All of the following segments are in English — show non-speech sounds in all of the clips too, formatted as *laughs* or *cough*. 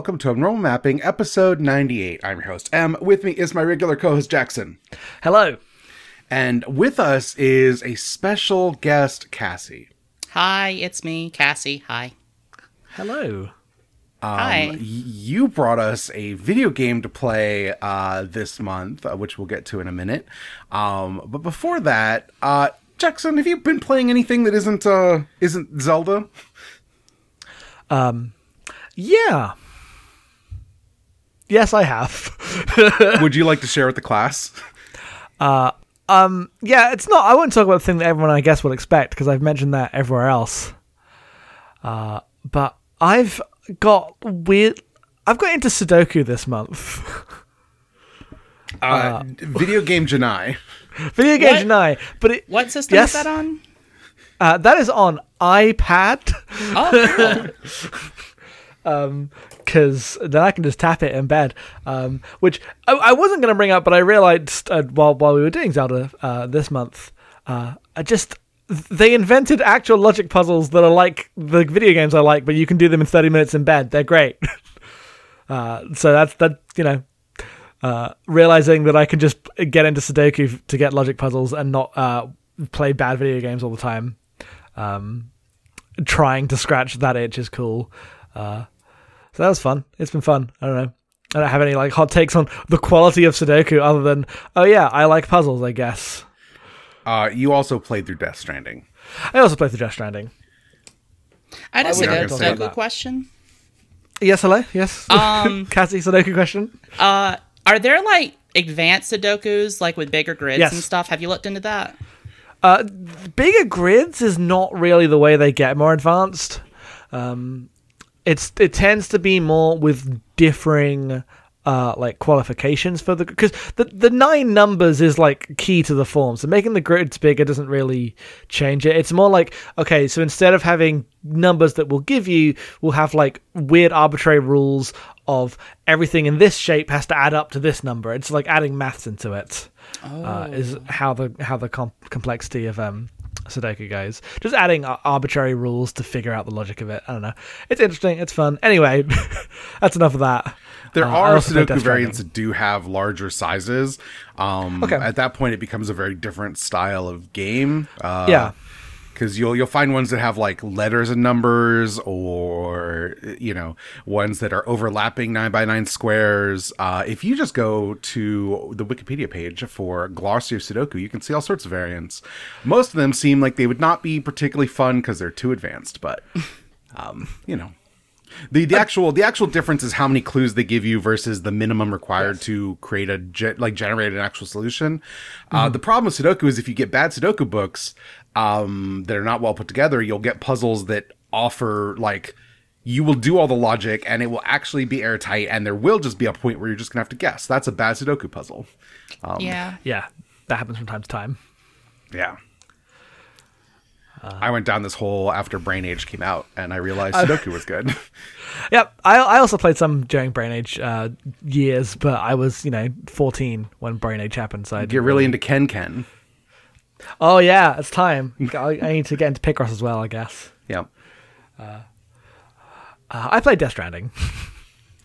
and welcome to Abnormal Mapping, episode 98. I'm your host, M. With me is my regular co host, Jackson. Hello. And with us is a special guest, Cassie. Hi, it's me, Cassie. Hi. Hello. Hi. Y- You brought us a video game to play uh, this month, uh, which we'll get to in a minute. Um, but before that, uh, Jackson, have you been playing anything that isn't uh, isn't Zelda? Um, yeah. Yes, I have. *laughs* Would you like to share with the class? Um, yeah, it's not. I won't talk about the thing that everyone, I guess, would expect because I've mentioned that everywhere else. Uh, but I've got weird. I've got into Sudoku this month. Uh, video game Janai. *laughs* Video game What? Janai, but it What system Yes. is that on? uh, that is on iPad Oh, *laughs* because then I can just tap it in bed. Um, which I, I wasn't going to bring up, but I realized uh, while while we were doing Zelda uh, this month, uh, I just they invented actual logic puzzles that are like the video games I like, but you can do them in thirty minutes in bed. They're great. *laughs* uh, so that's that you know. Uh, realizing that I can just get into Sudoku to get logic puzzles and not uh, play bad video games all the time. Um, trying to scratch that itch is cool. Uh, so that was fun. It's been fun. I don't know. I don't have any like hot takes on the quality of Sudoku other than oh yeah, I like puzzles. I guess. Uh, you also played through Death Stranding. I also played through Death Stranding. I had a would not Sudoku say that. question. Yes, hello. Yes. *laughs* Um, Cassie Sudoku question. uh, are there like advanced Sudokus, like with bigger grids Yes. and stuff? Have you looked into that? Uh, bigger grids is not really the way they get more advanced. Um, it's it tends to be more with differing uh like qualifications for the because the the nine numbers is like key to the form. So making the grids bigger doesn't really change it. It's more like okay, so instead of having numbers that will give you, we'll have like weird arbitrary rules of everything in this shape has to add up to this number. It's like adding maths into it uh, is how the how the com- complexity of um Sudoku goes. Just adding ar- arbitrary rules to figure out the logic of it. I don't know. It's interesting. It's fun. Anyway, *laughs* that's enough of that. There Uh, are Sudoku variants that do have larger sizes. Um, Okay. At that point, it becomes a very different style of game. Uh, yeah. Because you'll you'll find ones that have like letters and numbers, or you know ones that are overlapping nine by nine squares. Uh, if you just go to the Wikipedia page for Glossary of Sudoku, you can see all sorts of variants. Most of them seem like they would not be particularly fun because they're too advanced, but um, you know. The, the actual the actual difference is how many clues they give you versus the minimum required to create a ge- like generate an actual solution. Uh, the problem with Sudoku is if you get bad Sudoku books um, that are not well put together, you'll get puzzles that offer like you will do all the logic and it will actually be airtight, and there will just be a point where you're just gonna have to guess. That's a bad Sudoku puzzle. yeah. Yeah. That happens from time to time. Yeah. I went down this hole after Brain Age came out, and I realized Sudoku was good. *laughs* Yep. I I also played some during Brain Age uh, years, but I was you know 14 when Brain Age happened. So I Get didn't really into Ken Ken. Oh yeah, it's time. I, I need to get into Picross as well. I guess. Yeah. Uh, I played Death Stranding. *laughs*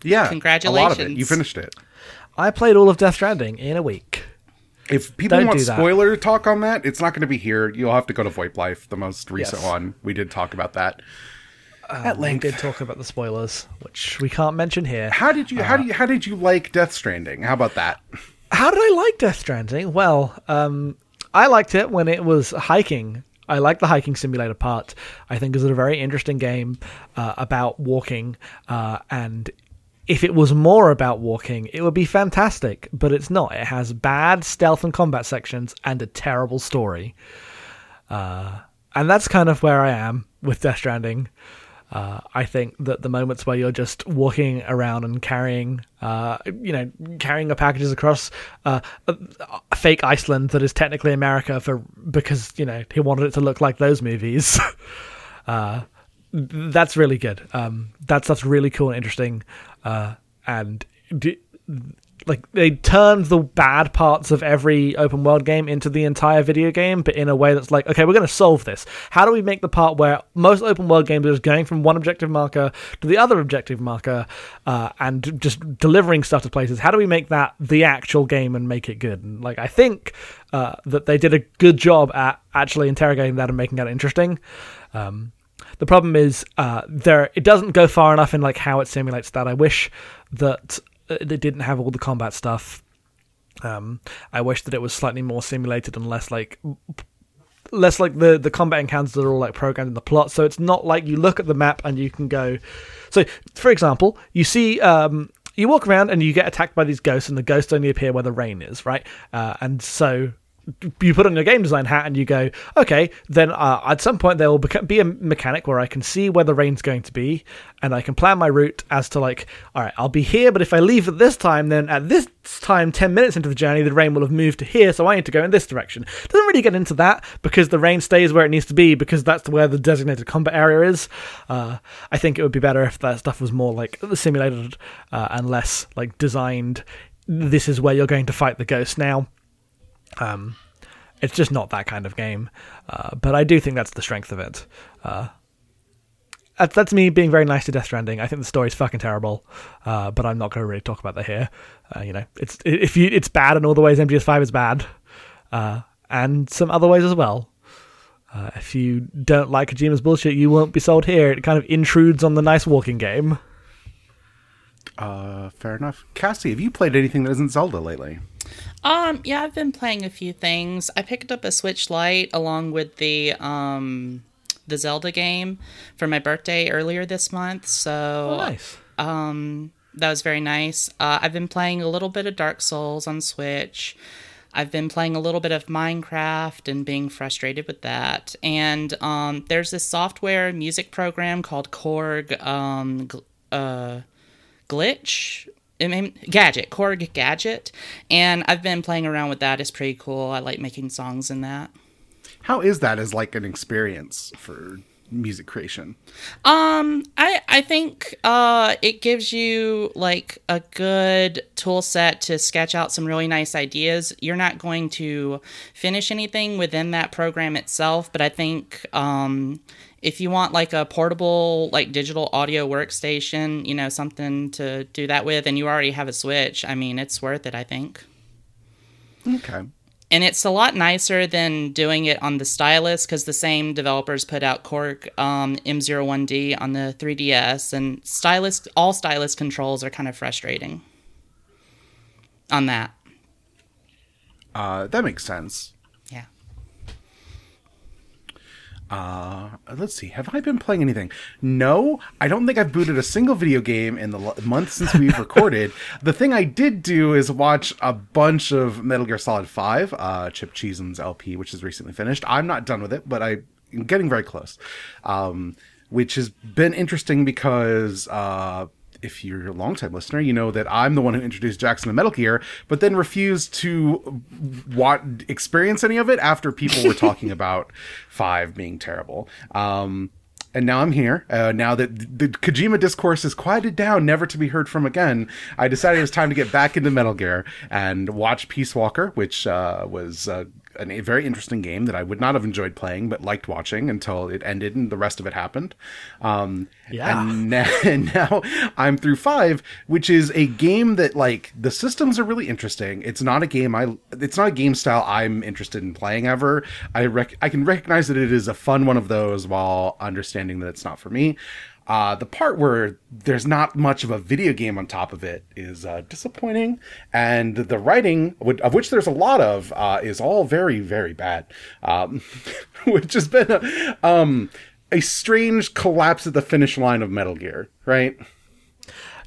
Yeah. A lot of it. Congratulations. You finished it. I played all of Death Stranding in a week. If people Don't want do that. spoiler talk on that, it's not going to be here. You'll have to go to VoIP Life, the most recent Yes. one. We did talk about that. At length, We length. did talk about the spoilers, which we can't mention here. How did you? How do you? How did you like Death Stranding? How about that? How did I like Death Stranding? Well, um, I liked it when it was hiking. I like the hiking simulator part. I think it's a very interesting game uh, about walking, uh, and if it was more about walking, it would be fantastic. But it's not. It has bad stealth and combat sections and a terrible story. Uh, and that's kind of where I am with Death Stranding. Uh, I think that the moments where you're just walking around and carrying, uh, you know, carrying your packages across uh, fake Iceland that is technically America for because you know he wanted it to look like those movies. *laughs* uh, that's really good. Um, that stuff's really cool and interesting, uh, and like they turned the bad parts of every open world game into the entire video game, but in a way that's like, okay, we're going to solve this. How do we make the part where most open world games are going from one objective marker to the other objective marker, uh, and just delivering stuff to places? How do we make that the actual game and make it good? And like, I think uh, that they did a good job at actually interrogating that and making that interesting. Um, the problem is uh, there it doesn't go far enough in like how it simulates that. I wish that they didn't have all the combat stuff. Um, I wish that it was slightly more simulated and less like less like the the combat encounters are all like programmed in the plot. So it's not like you look at the map and you can go. So, for example, you see. Um, you walk around and you get attacked by these ghosts, and the ghosts only appear where the rain is, right? Uh, and so you put on your game design hat and you go, okay, then uh, at some point there will be a mechanic where I can see where the rain's going to be, and I can plan my route as to like, all right, I'll be here, but if I leave at this time, then at this time, ten minutes into the journey, the rain will have moved to here, so I need to go in this direction. Doesn't really get into that because the rain stays where it needs to be because that's where the designated combat area is. Uh, I think it would be better if that stuff was more like simulated uh, and less like designed. This is where you're going to fight the ghost now um, it's just not that kind of game. Uh, but I do think that's the strength of it. Uh, that's, that's me being very nice to Death Stranding. I think the story's fucking terrible, uh, but I'm not going to really talk about that here. Uh, you know, it's if you it's bad in all the ways MGS5 is bad, uh, and some other ways as well. Uh, if you don't like Kojima's bullshit, you won't be sold here. It kind of intrudes on the nice walking game. Uh, fair enough. Cassie, have you played anything that isn't Zelda lately? Um, yeah, I've been playing a few things. I picked up a Switch Lite along with the um the Zelda game for my birthday earlier this month. So oh, nice. Um, that was very nice. Uh, I've been playing a little bit of Dark Souls on Switch. I've been playing a little bit of Minecraft and being frustrated with that. And um, there's this software music program called Korg um, uh, Glitch Gadget, Korg Gadget, and I've been playing around with that. It's pretty cool. I like making songs in that. How is that as like an experience for music creation? Um, I I think uh it gives you like a good tool set to sketch out some really nice ideas. You're not going to finish anything within that program itself, but I think um if you want like a portable like digital audio workstation, you know, something to do that with and you already have a Switch, I mean, it's worth it, I think. Okay. And it's a lot nicer than doing it on the stylus because the same developers put out Korg um, M01D on the 3DS, and stylus all stylus controls are kind of frustrating on that. Uh, that makes sense. Uh, let's see. Have I been playing anything? No, I don't think I've booted a single video game in the month since we've *laughs* recorded. the thing I did do is watch a bunch of Metal Gear Solid 5, uh, Chip Cheezum's LP, which is recently finished. I'm not done with it, but I'm getting very close. Um, which has been interesting because uh, if you're a longtime listener, you know that I'm the one who introduced Jackson to Metal Gear, but then refused to experience any of it after people were talking *laughs* about Five being terrible. Um, and now I'm here. Uh, now that the Kojima discourse is quieted down, never to be heard from again, I decided it was time to get back into Metal Gear and watch Peace Walker, which uh, was uh, a very interesting game that I would not have enjoyed playing, but liked watching until it ended and the rest of it happened. Um, yeah. And now, *laughs* and now, I'm through five, which is a game that like the systems are really interesting. It's not a game I, it's not a game style I'm interested in playing ever. I rec- I can recognize that it is a fun one of those while understanding that it's not for me. Uh, the part where there's not much of a video game on top of it is uh, disappointing, and the writing, of which there's a lot of, uh, is all very, very bad, um, *laughs* which has been a, um, a strange collapse at the finish line of Metal Gear, right?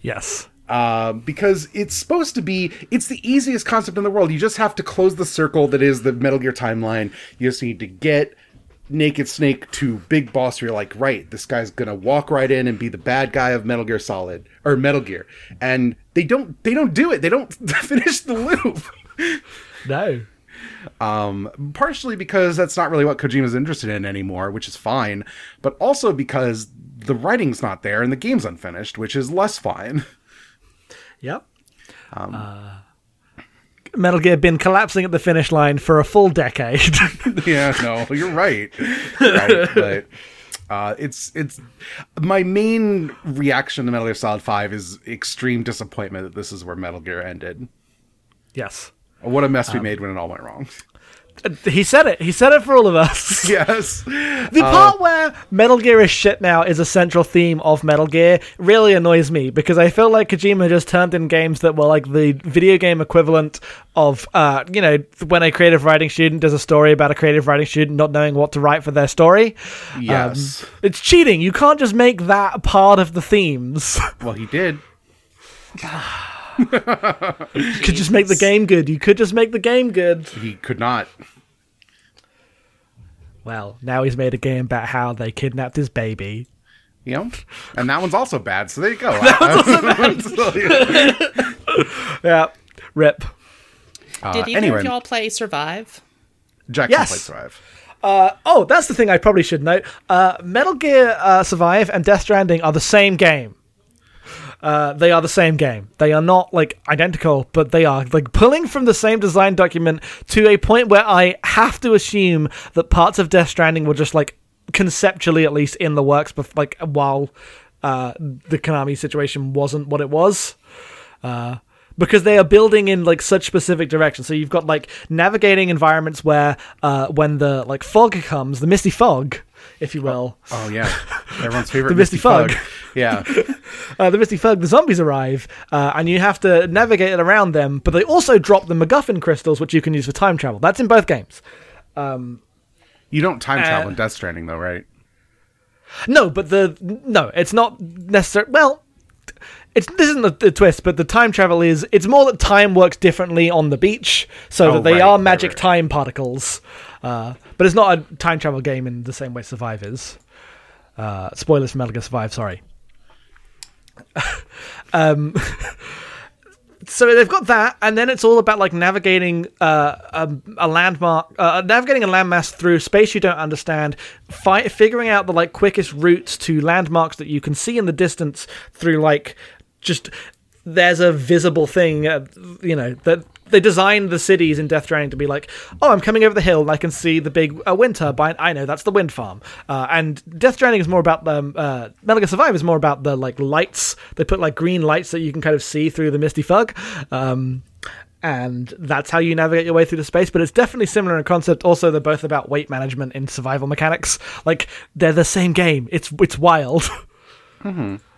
Yes. Uh, because it's supposed to be it's the easiest concept in the world you just have to close the circle that is the metal gear timeline you just need to get Naked Snake to Big Boss, you're like, right, this guy's gonna walk right in and be the bad guy of Metal Gear Solid or Metal Gear, and they don't they don't do it. They don't *laughs* finish the loop. no. Um, partially because that's not really what Kojima's interested in anymore, which is fine, but also because the writing's not there and the game's unfinished, which is less fine. *laughs* Yep. Um, uh, Metal Gear been collapsing at the finish line for a full decade. *laughs* yeah, no, you're right. right, but uh, it's it's my main reaction to Metal Gear Solid Five is extreme disappointment that this is where Metal Gear ended. yes. What a mess we made when it all went wrong. Uh, He said it. He said it for all of us. *laughs* yes, *laughs* The part where Metal Gear is shit now is a central theme of Metal Gear really annoys me because I feel like Kojima just turned in games that were like the video game equivalent of, uh, you know, when a creative writing student does a story about a creative writing student not knowing what to write for their story. yes. It's cheating. You can't just make that part of the themes. well, he did. *sighs* *sighs* you could just make the game good. You could just make the game good. He could not. Well, now he's made a game about how they kidnapped his baby. You know, and that one's also bad. So there you go. *laughs* *laughs* *laughs* Yeah. Rip. Uh, Did either anyway, of y'all play Survive? Jackson Yes. played Survive. Oh, that's the thing I probably should note. Uh, Metal Gear uh, Survive and Death Stranding are the same game. Uh, they are the same game. They are not like identical, but they are like pulling from the same design document to a point where I have to assume that parts of Death Stranding were just like conceptually at least in the works, but like while uh, the Konami situation wasn't what it was Uh, because they are building in like such specific directions. So you've got like navigating environments where uh, when the like fog comes, the misty fog, if you will, Oh yeah, *laughs* everyone's favorite The Misty Fog. *laughs* Yeah, uh, the misty fog, the zombies arrive, uh, and you have to navigate it around them. But they also drop the MacGuffin crystals, which you can use for time travel. That's in both games. you don't time travel Uh, in Death Stranding though, right? No, but the no, it's not necessary. Well, it's this isn't the, the twist, but the time travel is it's more that time works differently on the beach, so Oh, that they right, are right, magic right. time particles. Uh, but it's not a time travel game in the same way Survive is. Uh, spoilers for Metal Gear Survive. Sorry. *laughs* um, *laughs* so they've got that, and then it's all about like navigating uh, a, a landmark, uh, navigating a landmass through space you don't understand, fi- figuring out the like quickest routes to landmarks that you can see in the distance through like just there's a visible thing, uh, you know that. They designed the cities in Death Stranding to be like, oh, I'm coming over the hill and I can see the big uh, wind turbine. I know that's the wind farm. Uh, and Death Stranding is more about the uh, Metal Gear Survive is more about the like lights. They put like green lights that you can kind of see through the misty fog. Um, and that's how you navigate your way through the space. But it's definitely similar in concept. Also, they're both about weight management and survival mechanics. Like they're the same game. It's it's wild. *laughs*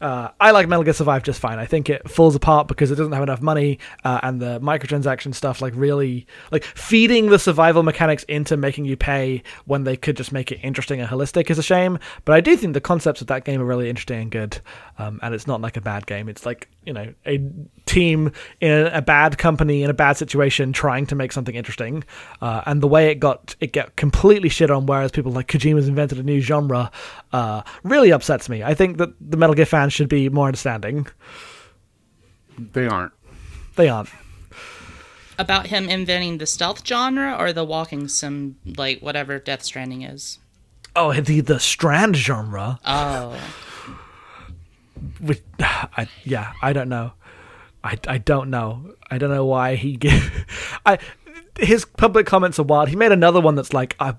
Uh, I like Metal Gear Survive just fine. I think it falls apart because it doesn't have enough money, uh, and the microtransaction stuff, like really, like feeding the survival mechanics into making you pay when they could just make it interesting and holistic is a shame. But I do think the concepts of that game are really interesting and good, um, and it's not like a bad game. It's like you know a team in a bad company in a bad situation trying to make something interesting, uh, and the way it got it got completely shit on, whereas people like Kojima's invented a new genre, uh, really upsets me. I think that the Metal Gear fans should be more understanding. They aren't. They aren't. About him inventing the stealth genre or the walking sim, like whatever Death Stranding is? Oh, the the Strand genre. Oh, Which, I, yeah, I don't know. I, I don't know. I don't know why he gave. *laughs* I his public comments are wild. He made another one that's like I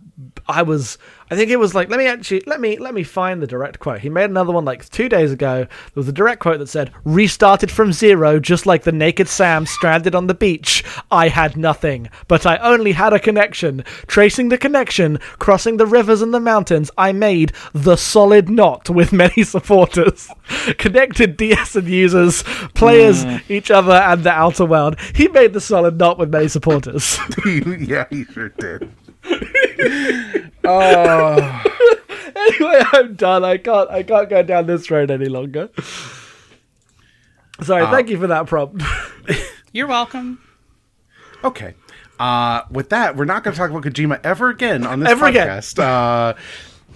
I was I think it was like let me actually let me let me find the direct quote. He made another one like two days ago. There was a direct quote that said restarted from zero, just like the naked Sam stranded on the beach. I had nothing, but I only had a connection. Tracing the connection, crossing the rivers and the mountains, I made the solid knot with many *laughs* supporters. Connected DS and users, players, hmm. each other, and the outer world. He made the solid knot with many supporters. *laughs* yeah, he sure did. *laughs* oh, anyway, I'm done. I can't. I can't go down this road any longer. Sorry. thank you for that prompt. *laughs* you're welcome. okay. Uh, with that, we're not going to talk about Kojima ever again on this Ever again. podcast. Uh,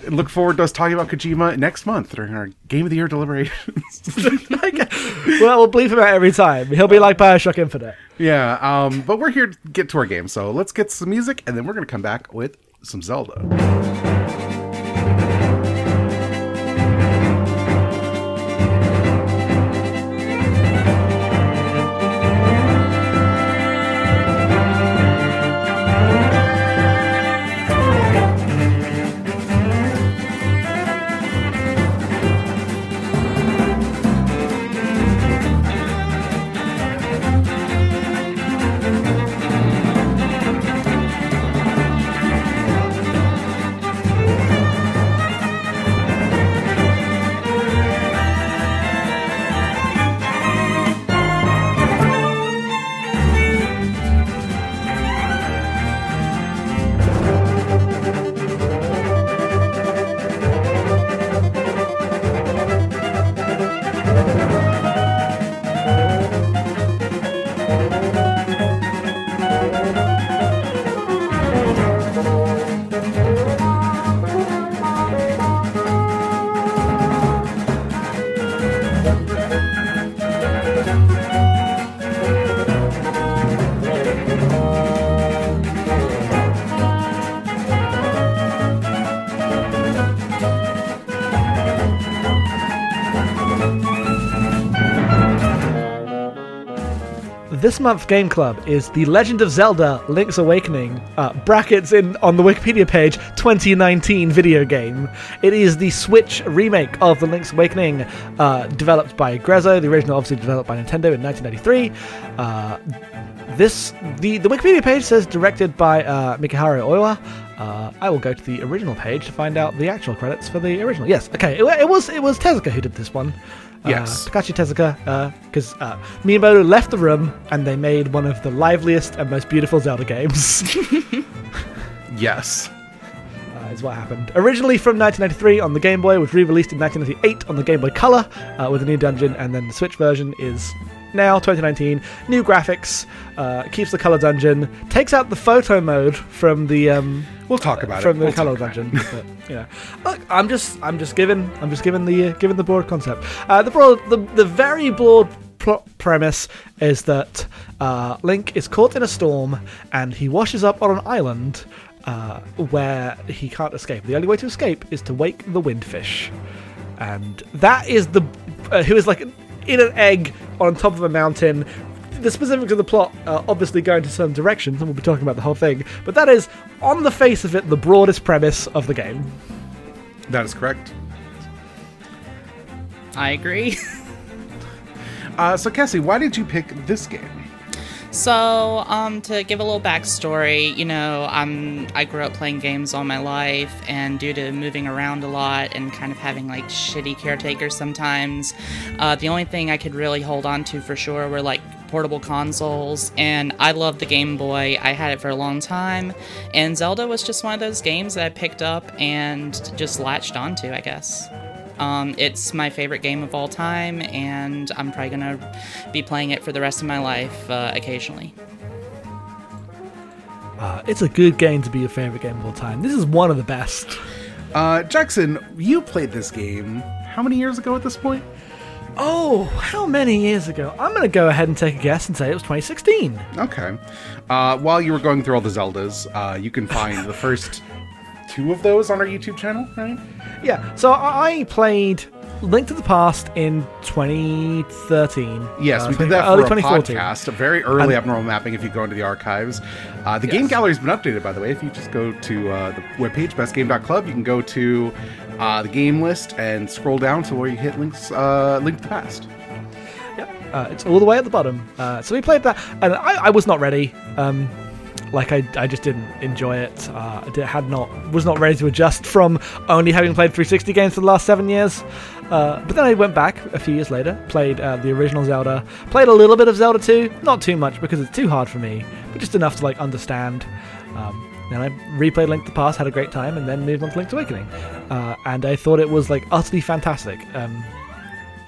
look forward to us talking about Kojima next month during our Game of the Year deliberations. *laughs* well, we'll bleep him out every time. He'll be like Bioshock Infinite. yeah, um, but we're here to get to our game, so let's get some music, and then we're going to come back with some Zelda. Month's game club is The Legend of Zelda Link's Awakening, uh, brackets in on the Wikipedia page 2019 video game. It is the Switch remake of The Link's Awakening, uh, developed by Grezzo, the original obviously developed by Nintendo in 1993. Uh, this the, the Wikipedia page says directed by uh, Mikihiro Oiwa. Uh, I will go to the original page to find out the actual credits for the original. Yes, okay, it, it was it was Tezuka who did this one. Yes. uh, Takashi Tezuka, because uh, Miyamoto left the room and they made one of the liveliest and most beautiful Zelda games. *laughs* Yes. uh, is what happened. Originally from 1993 on the Game Boy, was re-released in 1998 on the Game Boy Color uh, with a new dungeon, and then the Switch version is now 2019. New graphics, uh, keeps the color dungeon, takes out the photo mode from the um, We'll talk about it. from it. the We'll color talk about it. dungeon. *laughs* but, you know, look, I'm just I'm just giving I'm just giving the uh, giving the broad concept. Uh, the broad the the very broad plot premise is that uh, Link is caught in a storm and he washes up on an island. Uh, where he can't escape. The only way to escape is to wake the windfish, and that is the uh, who is like in an egg on top of a mountain. The specifics of the plot uh, obviously go into some directions, and we'll be talking about the whole thing. But that is, on the face of it, the broadest premise of the game. That is correct. I agree. Uh, so, Cassie, why did you pick this game? So, um, to give a little backstory, you know, I'm I grew up playing games all my life, and due to moving around a lot and kind of having like shitty caretakers sometimes, uh, the only thing I could really hold on to for sure were like portable consoles. And I loved the Game Boy. I had it for a long time, and Zelda was just one of those games that I picked up and just latched onto, I guess. Um, it's my favorite game of all time, and I'm probably gonna be playing it for the rest of my life uh, occasionally. Uh, it's a good game to be your favorite game of all time. This is one of the best. Uh, Jackson, you played this game how many years ago at this point? Oh, how many years ago? I'm going to go ahead and take a guess and say it was 2016. Okay. Uh, while you were going through all the Zeldas, uh, you can find the first two of those on our YouTube channel, right? Yeah, so I played Link to the Past in 2013. Yes, Uh, we 20 did that early for a 2014. podcast, a very early And- abnormal mapping. If you go into the archives, uh, the game gallery's been updated, by the way. If you just go to uh, the webpage bestgame.club, you can go to uh, the game list and scroll down to where you hit links, uh, link to the past. Yep, uh, it's all the way at the bottom. Uh, so we played that, and I, I was not ready. Um, like I, I just didn't enjoy it. Uh, I did, had not was not ready to adjust from only having played 360 games for the last seven years. Uh, but then I went back a few years later, played uh, the original Zelda, played a little bit of Zelda 2, not too much because it's too hard for me, but just enough to like understand. Um, then I replayed Link to the Past, had a great time, and then moved on to Link's Awakening. Uh, and I thought it was like utterly fantastic. Um,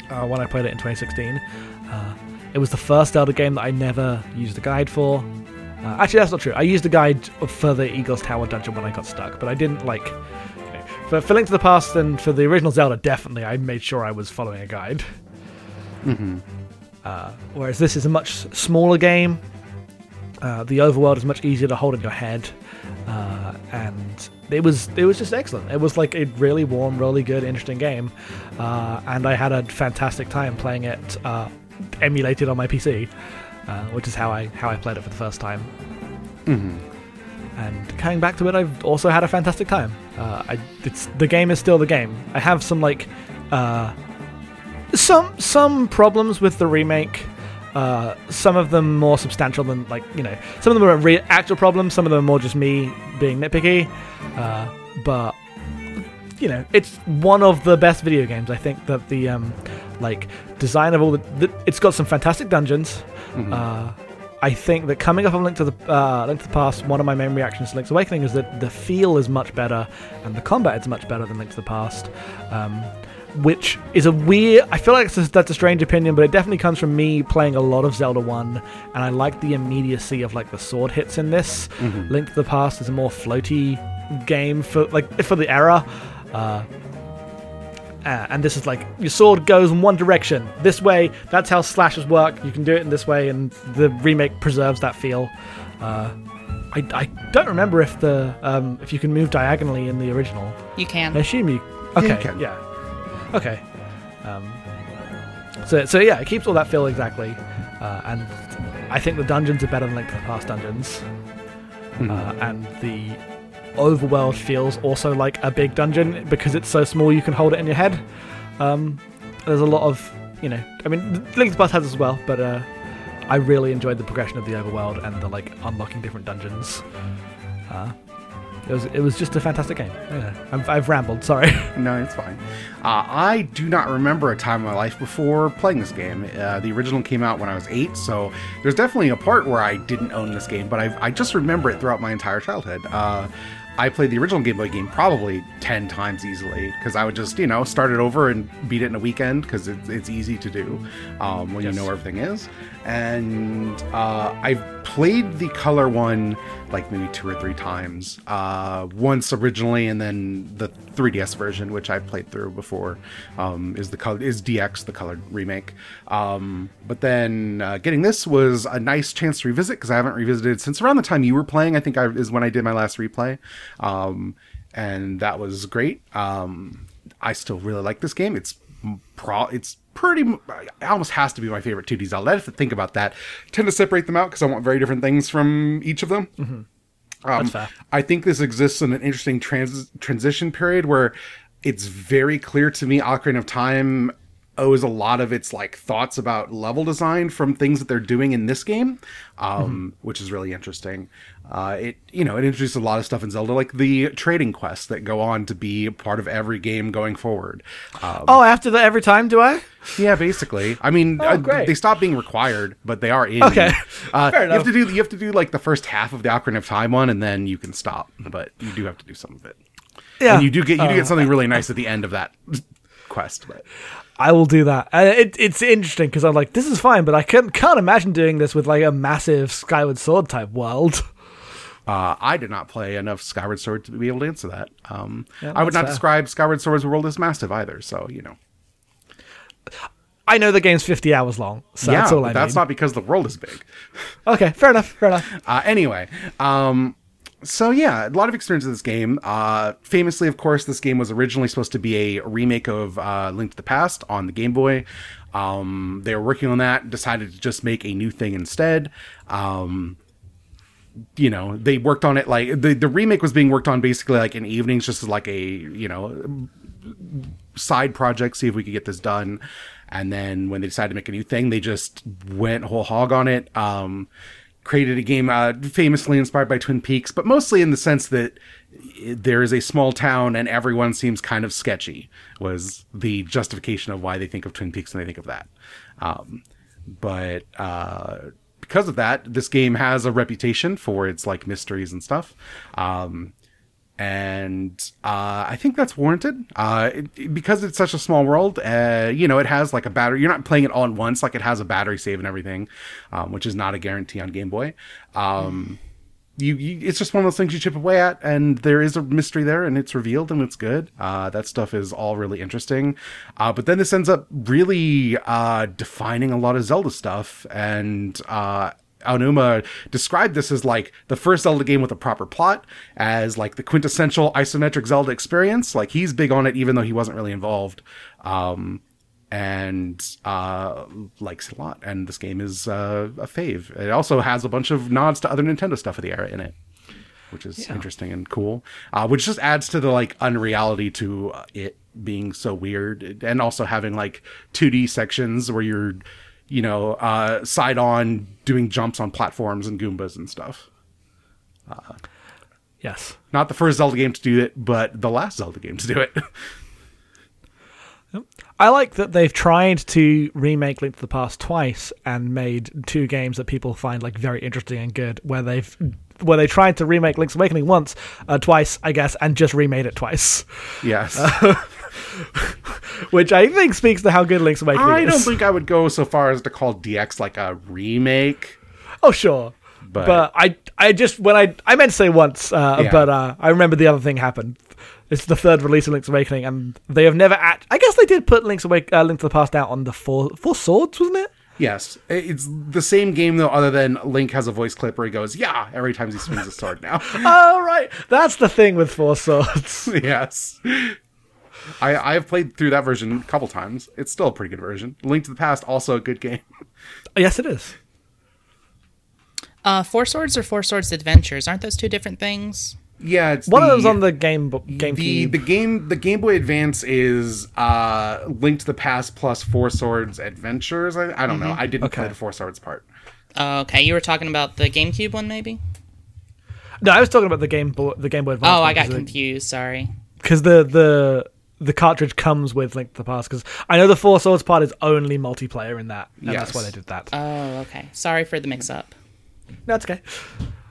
uh, when I played it in 2016. Uh, it was the first Zelda game that I never used a guide for. Uh, actually, that's not true. I used a guide for the Eagles Tower dungeon when I got stuck, but I didn't like. you know, For, for Link to the Past and for the original Zelda, definitely, I made sure I was following a guide. Uh, whereas this is a much smaller game. Uh, the overworld is much easier to hold in your head, uh, and it was it was just excellent. It was like a really warm, really good, interesting game, uh, and I had a fantastic time playing it uh, emulated on my PC, uh, which is how I how I played it for the first time. And coming back to it, I've also had a fantastic time. Uh, I, it's the game is still the game. I have some like uh, some some problems with the remake. Uh, some of them more substantial than like you know. Some of them are re- actual problems. Some of them are more just me being nitpicky. Uh, but you know, it's one of the best video games. I think that the um, like design of all the, the it's got some fantastic dungeons. Uh, I think that coming up on Link to the uh, Link to the Past, one of my main reactions to Link's Awakening is that the feel is much better and the combat is much better than Link to the Past. Um, which is a weird. I feel like it's a, that's a strange opinion, but it definitely comes from me playing a lot of Zelda One, and I like the immediacy of like the sword hits in this. Link to the Past is a more floaty game for like for the era. Uh, uh, and this is like your sword goes in one direction. This way that's how slashes work. You can do it in this way and the remake preserves that feel. Uh, I, I don't remember if the um, if you can move diagonally in the original. You can. I assume you you okay can. yeah. Okay. Um, so so yeah it keeps all that feel exactly. Uh, and I think the dungeons are better than Link to the Past dungeons, Hmm. uh, and the overworld feels also like a big dungeon because it's so small you can hold it in your head. Um, there's a lot of you know, I mean, Link to the Past has as well, but uh, I really enjoyed the progression of the overworld and the like unlocking different dungeons. Uh, it was it was just a fantastic game. Yeah, I'm, I've rambled. Sorry. *laughs* No, it's fine. Uh, I do not remember a time in my life before playing this game. Uh, the original came out when I was eight, so there's definitely a part where I didn't own this game, but I, I just remember it throughout my entire childhood. Uh, I played the original Game Boy game probably 10 times easily because I would just, you know, start it over and beat it in a weekend because it's, it's easy to do um, when Yes. you know where everything is. And uh, I've played the color one like maybe two or three times. Uh, once originally, and then the 3DS version, which I played through before, um, is the color is DX, the colored remake. Um, but then uh, getting this was a nice chance to revisit because I haven't revisited since around the time you were playing. I think I, is when I did my last replay, um, and that was great. Um, I still really like this game. It's pro it's pretty it almost has to be my favorite 2D Zelda. I have to think about that. tend to separate them out because I want very different things from each of them. Um, That's fair. I think this exists in an interesting trans- transition period where it's very clear to me Ocarina of Time owes a lot of its like thoughts about level design from things that they're doing in this game, um, which is really interesting. Uh, it you know it introduces a lot of stuff in Zelda, like the trading quests that go on to be part of every game going forward. Um, oh, after that, every time, do I? yeah, basically. I mean, Oh, uh, they stop being required, but they are in. Okay. Uh, *laughs* Fair you have to do you have to do like the first half of the Ocarina of Time one, and then you can stop. But you do have to do some of it. Yeah, And you do get you do get something really nice at the end of that *laughs* quest. But I will do that. Uh, it, it's interesting because I'm like, this is fine, but I can't, can't imagine doing this with like a massive Skyward Sword type world. *laughs* uh, I did not play enough Skyward Sword to be able to answer that. Um, Yeah, I would not fair. describe Skyward Sword's world as massive either. So you know, I know the game's 50 hours long, so yeah, that's all I that's mean. not because the world is big. *laughs* Okay, fair enough, fair enough. Uh, anyway, um, so yeah, a lot of experience in this game. Uh, famously, of course, this game was originally supposed to be a remake of uh, Link to the Past on the Game Boy. Um, they were working on that, decided to just make a new thing instead. Um, you know, they worked on it like the the remake was being worked on basically like in evenings, just as like a you know side project, see if we could get this done. And then when they decided to make a new thing, they just went whole hog on it. Um, created a game uh, famously inspired by Twin Peaks, but mostly in the sense that there is a small town and everyone seems kind of sketchy. Was the justification of why they think of Twin Peaks when they think of that. Um, but uh, because of that, this game has a reputation for its like mysteries and stuff. Um, and uh, I think that's warranted uh, it- it- because it's such a small world. Uh, you know, it has like a battery. You're not playing it all at once; like it has a battery save and everything, um, which is not a guarantee on Game Boy. Um, you, you, it's just one of those things you chip away at, and there is a mystery there, and it's revealed, and it's good. Uh, that stuff is all really interesting. Uh, but then this ends up really uh, defining a lot of Zelda stuff, and uh, Aonuma described this as like the first Zelda game with a proper plot, as like the quintessential isometric Zelda experience. Like he's big on it, even though he wasn't really involved. Um, and uh, likes it a lot. And this game is uh, a fave. It also has a bunch of nods to other Nintendo stuff of the era in it, which is interesting and cool. Uh, which just adds to the like unreality to uh, it being so weird, and also having like 2D sections where you're, you know, uh, side on doing jumps on platforms and Goombas and stuff. Yes. Not the first Zelda game to do it, but the last Zelda game to do it. *laughs* I like that they've tried to remake Link to the Past twice and made two games that people find like very interesting and good. Where they've where they tried to remake Link's Awakening once, uh, twice, I guess, and just remade it twice, yes. *laughs* which I think speaks to how good Link's Awakening I is. I don't think I would go so far as to call DX like a remake. Oh sure, But- but, I I just when I I meant to say once, uh, Yeah. but uh, I remember the other thing happened. It's the third release of Link's Awakening, and they have never. Act- I guess they did put Link's Awake, uh, Link to the Past out on the four four swords, wasn't it? Yes, it's the same game though. Other than Link has a voice clip where he goes, "Yeah," every time he swings a sword. Now, *laughs* oh right, that's the thing with four swords. *laughs* yes, I I've played through that version a couple times. It's still a pretty good version. Link to the Past also a good game. *laughs* yes, it is. Uh, Four Swords or Four Swords Adventures? Aren't those two different things? Yeah, it's One the, of them's on the game Bo- GameCube. the the game the Game Boy Advance is uh Link to the Past plus Four Swords Adventures. I, I don't know. I didn't play the Four Swords part. Oh, okay, you were talking about the GameCube one, maybe? no, I was talking about the game Boy, the Game Boy Advance. Oh, I got because confused. Sorry. because the the the cartridge comes with Link to the Past. Because I know the Four Swords part is only multiplayer in that, and that's why they did that. Oh, okay. Sorry for the mix-up. That's okay.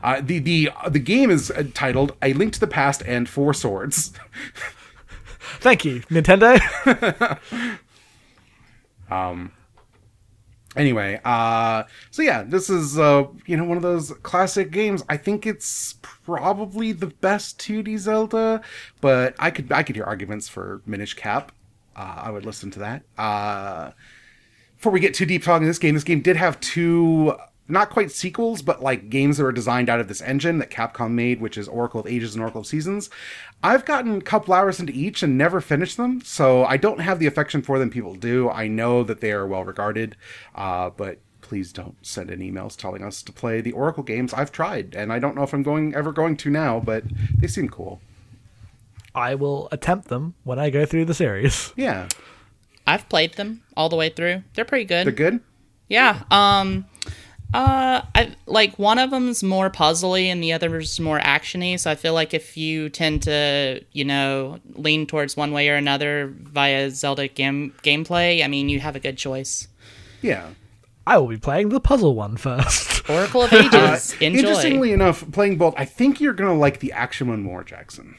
Uh, the the the game is uh, titled A Link to the Past and Four Swords. Thank you, Nintendo. *laughs* um. anyway, uh, so yeah, this is uh, you know one of those classic games. I think it's probably the best 2D Zelda, but I could I could hear arguments for Minish Cap. Uh, I would listen to that. Uh, before we get too deep talking this game, this game did have two not quite sequels, but like games that were designed out of this engine that Capcom made, which is Oracle of Ages and Oracle of Seasons. I've gotten a couple hours into each and never finished them, so I don't have the affection for them people do. I know that they are well regarded, uh, but please don't send in emails telling us to play the Oracle games. I've tried, and I don't know if I'm going ever going to now, but they seem cool. I will attempt them when I go through the series. *laughs* Yeah, I've played them all the way through. They're pretty good. they're good. Yeah. Um uh I like one of them's more puzzly and the other's more actiony, so I feel like if you tend to, you know, lean towards one way or another via Zelda game gameplay, I mean, you have a good choice. Yeah. I will be playing the puzzle one first. Oracle of Ages. Enjoy. Interestingly enough, playing both, I think you're gonna like the action one more, Jackson,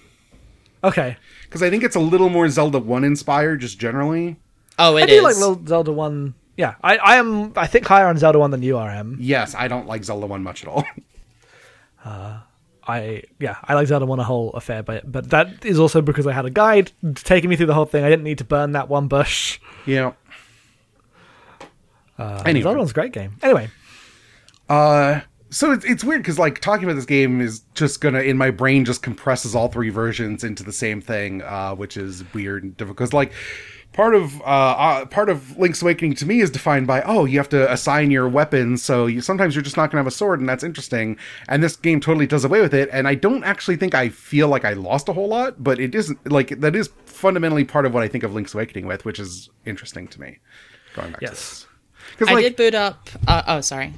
okay. because I think it's a little more Zelda One inspired, just generally. Oh, it is. I it do like Lil- Zelda one. Yeah, I, I am. I think higher on Zelda one than you are. Em. Yes, I don't like Zelda One much at all. *laughs* I yeah, I like Zelda one a whole affair, but but that is also because I had a guide taking me through the whole thing. I didn't need to burn that one bush. yeah. Uh, Anyway. Zelda one's a great game. Anyway, Uh, so it's it's weird because like talking about this game is just gonna in my brain just compresses all three versions into the same thing, uh, which is weird and difficult. 'Cause, like part of uh, uh part of Link's Awakening to me is defined by oh you have to assign your weapons, so you sometimes you're just not gonna have a sword, and that's interesting. And this game totally does away with it. And I don't actually think I feel like I lost a whole lot, but it isn't like that is fundamentally part of what I think of Link's Awakening with, which is interesting to me. Going back to Yes. this. Because I like, did boot up uh, oh, sorry.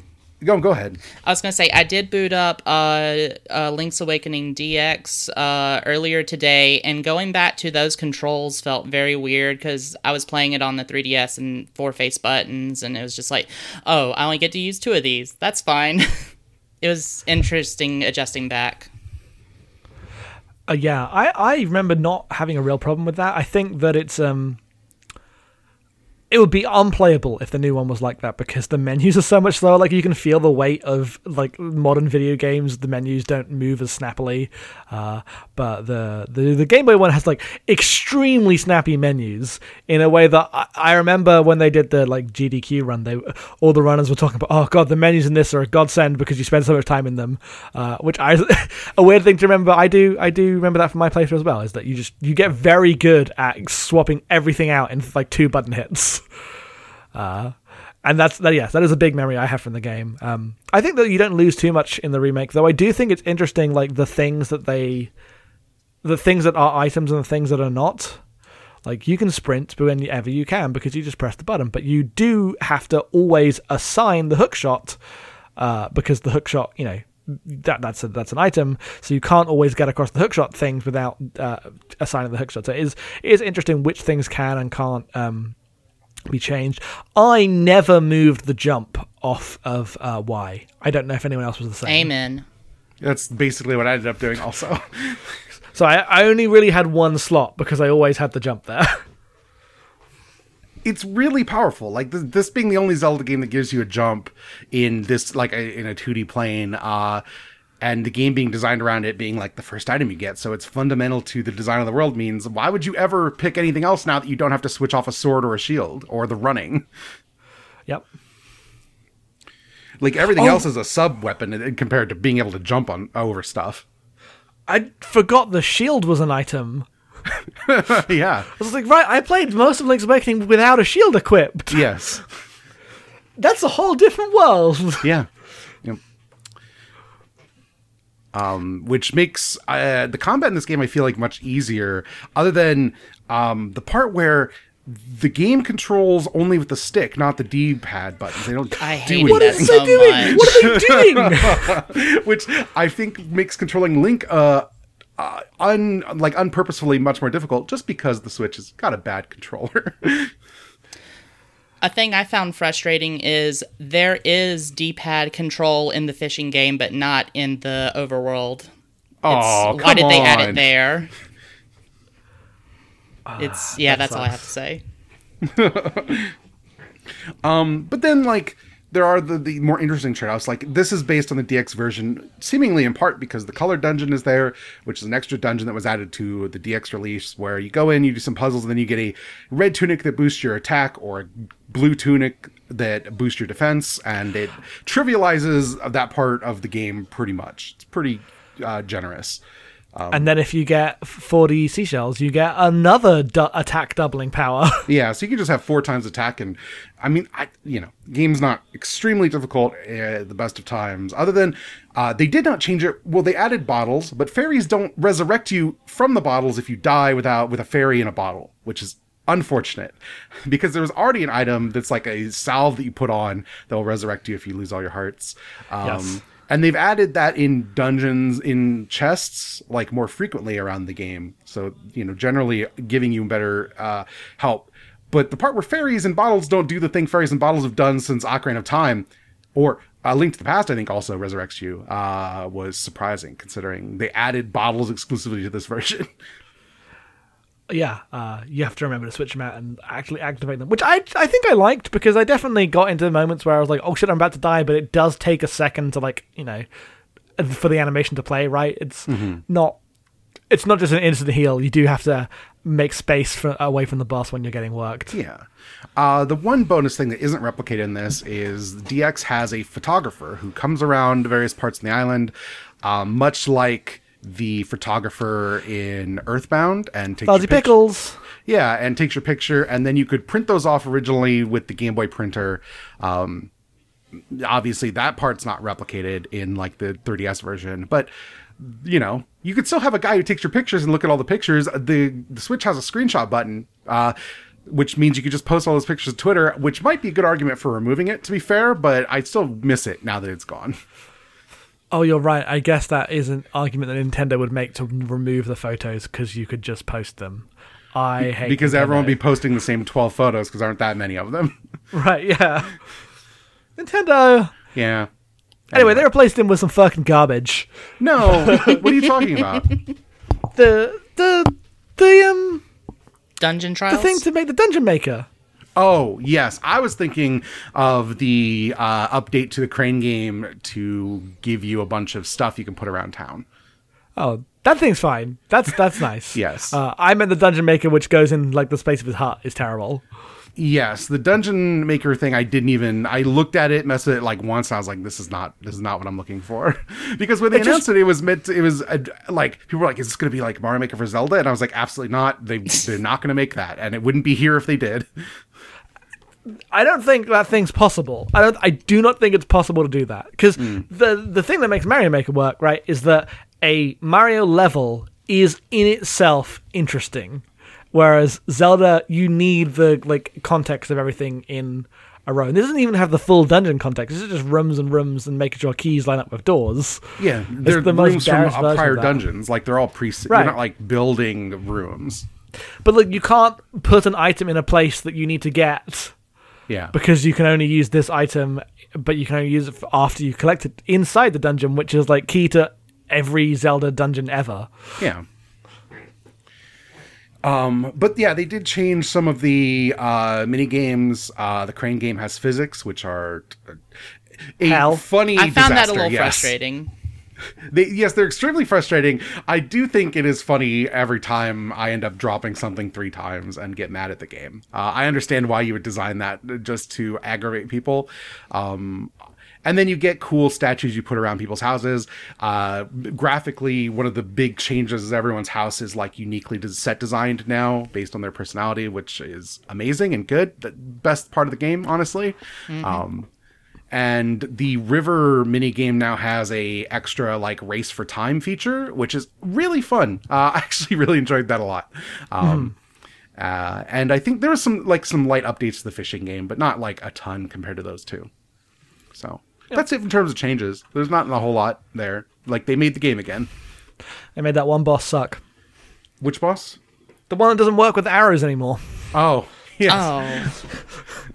Go go ahead. I was gonna say I did boot up uh, uh, Link's Awakening DX uh, earlier today, and going back to those controls felt very weird because I was playing it on the 3DS and four face buttons, and it was just like, oh, I only get to use two of these. That's fine. *laughs* it was interesting adjusting back. uh, yeah, I I remember not having a real problem with that. I think that it's um. It would be unplayable if the new one was like that because the menus are so much slower. Like you can feel the weight of like modern video games. The menus don't move as snappily, uh, but the, the the Game Boy one has like extremely snappy menus in a way that I, I remember when they did the like GDQ run. They all the runners were talking about, oh god, the menus in this are a godsend because you spend so much time in them. Uh, which I *laughs* a weird thing to remember. I do I do remember that from my playthrough as well. Is that you just you get very good at swapping everything out in like two button hits. *laughs* Uh, and that's that. Yes, that is a big memory I have from the game. Um, I think that you don't lose too much in the remake, though. I do think it's interesting, like the things that they, the things that are items and the things that are not. Like you can sprint whenever you can because you just press the button, but you do have to always assign the hook shot uh, because the hook shot, you know, that that's a, that's an item, so you can't always get across the hookshot things without uh, assigning the hookshot. So it is it is interesting which things can and can't um, be changed. I never moved the jump off of uh, Y. I don't know if anyone else was the same. Amen. That's basically what I ended up doing also. *laughs* So I, I only really had one slot because I always had the jump there. *laughs* it's really powerful. Like this, this being the only Zelda game that gives you a jump in this like a, in a 2D plane uh and the game being designed around it being like the first item you get. So it's fundamental to the design of the world means why would you ever pick anything else now that you don't have to switch off a sword or a shield or the running? yep. Like everything Oh. else is a sub weapon compared to being able to jump on over stuff. I forgot the shield was an item. *laughs* yeah. I was like, right, I played most of Link's Awakening without a shield equipped. Yes. That's a whole different world. Yeah. Yep. Um, which makes uh, the combat in this game I feel like much easier. Other than um, the part where the game controls only with the stick, not the D-pad buttons. They don't I do hated What that so doing? much. What are they *laughs* doing? *laughs* which I think makes controlling Link uh, uh un like unpurposefully much more difficult just because the Switch has got a bad controller. *laughs* A thing I found frustrating is there is D-pad control in the fishing game, but not in the overworld. oh, Why did they add it there? It's yeah, that that's all I have to say. *laughs* um, But then like there are the, the more interesting trade-offs like this is based on the dx version seemingly in part because the color dungeon is there which is an extra dungeon that was added to the dx release where you go in you do some puzzles and then you get a red tunic that boosts your attack or a blue tunic that boosts your defense and it trivializes that part of the game pretty much. It's pretty uh, generous and then if you get 40 seashells, you get another du- attack doubling power. *laughs* Yeah, so you can just have four times attack, and I mean, I you know, game's not extremely difficult at the best of times. Other than uh, they did not change it. Well, they added bottles, but fairies don't resurrect you from the bottles if you die without with a fairy in a bottle, which is unfortunate *laughs* because there was already an item that's like a salve that you put on that will resurrect you if you lose all your hearts. Um, Yes. And they've added that in dungeons, in chests, like more frequently around the game. So, you know, generally giving you better uh, help. But the part where fairies and bottles don't do the thing fairies and bottles have done since Ocarina of Time, or uh, Link to the Past, I think also resurrects you, uh, was surprising considering they added bottles exclusively to this version. *laughs* yeah, uh, you have to remember to switch them out and actually activate them, which I I think I liked because I definitely got into the moments where I was like, oh shit, I'm about to die, but it does take a second to like you know for the animation to play. Right, it's not it's not just an instant heal. You do have to make space for, away from the boss when you're getting worked. Yeah. Uh, the one bonus thing that isn't replicated in this is DX has a photographer who comes around various parts of the island, um, much like the photographer in Earthbound and takes your Fuzzy pic- pickles. Yeah, and takes your picture, and then you could print those off originally with the Game Boy printer. Um, obviously, that part's not replicated in like the 3DS version, but you know, you could still have a guy who takes your pictures and look at all the pictures. The the Switch has a screenshot button, uh, which means you could just post all those pictures to Twitter, which might be a good argument for removing it. To be fair, but I still miss it now that it's gone. *laughs* Oh, you're right. I guess that is an argument that Nintendo would make to remove the photos because you could just post them. I hate because Nintendo. everyone would be posting the same 12 photos because aren't that many of them. *laughs* right. Yeah, Nintendo. yeah. Anyway, they replaced him with some fucking garbage. No, *laughs* what are you talking about? The the the um Dungeon trials. the thing to make the dungeon maker. Oh, yes. I was thinking of the uh, update to the Crane game to give you a bunch of stuff you can put around town. Oh, that thing's fine. That's that's nice. *laughs* Yes. Uh, I meant the dungeon maker, which goes in like the space of his hut, is terrible. Yes, the dungeon maker thing I didn't even I looked at it, messed with it like once, and I was like, this is not this is not what I'm looking for. *laughs* because when they It just- announced it, it was meant to, it was uh, like people were like, is this gonna be like Mario Maker for Zelda? And I was like, absolutely not. They they're not gonna make that. And it wouldn't be here if they did. *laughs* I don't think that thing's possible. I don't. I do not think it's possible to do that because Hmm. the the thing that makes Mario Maker work, right, is that a Mario level is in itself interesting, whereas Zelda, you need the like context of everything in a row. And this doesn't even have the full dungeon context. This is just rooms and rooms and making sure keys line up with doors. Yeah, they're the most rooms from uh, prior dungeons. Like they're all pre. Right. You're not like building rooms. But like, you can't put an item in a place that you need to get. Yeah. because you can only use this item, but you can only use it after you collect it inside the dungeon, which is like key to every Zelda dungeon ever. Yeah. Um, but yeah, they did change some of the uh, mini games. Uh, the crane game has physics, which are uh, a Hell. funny. I found that a little yes. frustrating. They, yes, they're extremely frustrating. I do think it is funny every time I end up dropping something three times and get mad at the game. Uh, I understand why you would design that just to aggravate people. Um, and then you get cool statues you put around people's houses. Uh, graphically, one of the big changes is everyone's house is like uniquely set designed now based on their personality, which is amazing and good. The best part of the game, honestly. Um, and the river mini game now has a extra like race for time feature, which is really fun. *laughs* Uh, I actually really enjoyed that a lot. Um, uh, and I think there was some like some light updates to the fishing game, but not like a ton compared to those two. So that's it in terms of changes. There's not a whole lot there. Like they made the game again. They made that one boss suck. Which boss? The one that doesn't work with arrows anymore. Oh, *laughs* yes. Oh,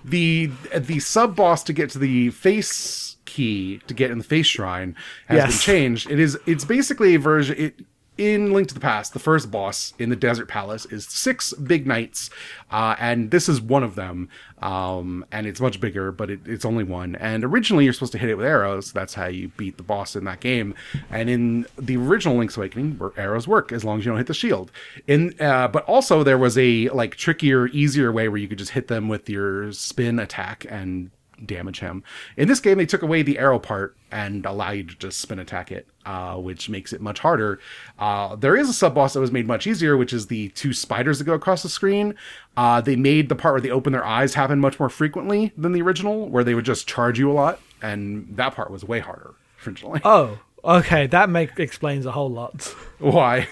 the the sub boss to get to the face key to get in the face shrine has Yes. been changed. It is it's basically a version it in Link to the Past, the first boss in the Desert Palace is six big knights, uh, and this is one of them. Um, and it's much bigger, but it, it's only one. And originally, you're supposed to hit it with arrows. That's how you beat the boss in that game. And in the original Link's Awakening, where arrows work as long as you don't hit the shield. In uh, but also there was a like trickier, easier way where you could just hit them with your spin attack and damage him. In this game, they took away the arrow part and allow you to just spin attack it, uh, which makes it much harder. Uh, there is a sub boss that was made much easier, which is the two spiders that go across the screen. Uh, they made the part where they open their eyes happen much more frequently than the original, where they would just charge you a lot, and that part was way harder originally. *laughs* Oh, okay, that make explains a whole lot. Why?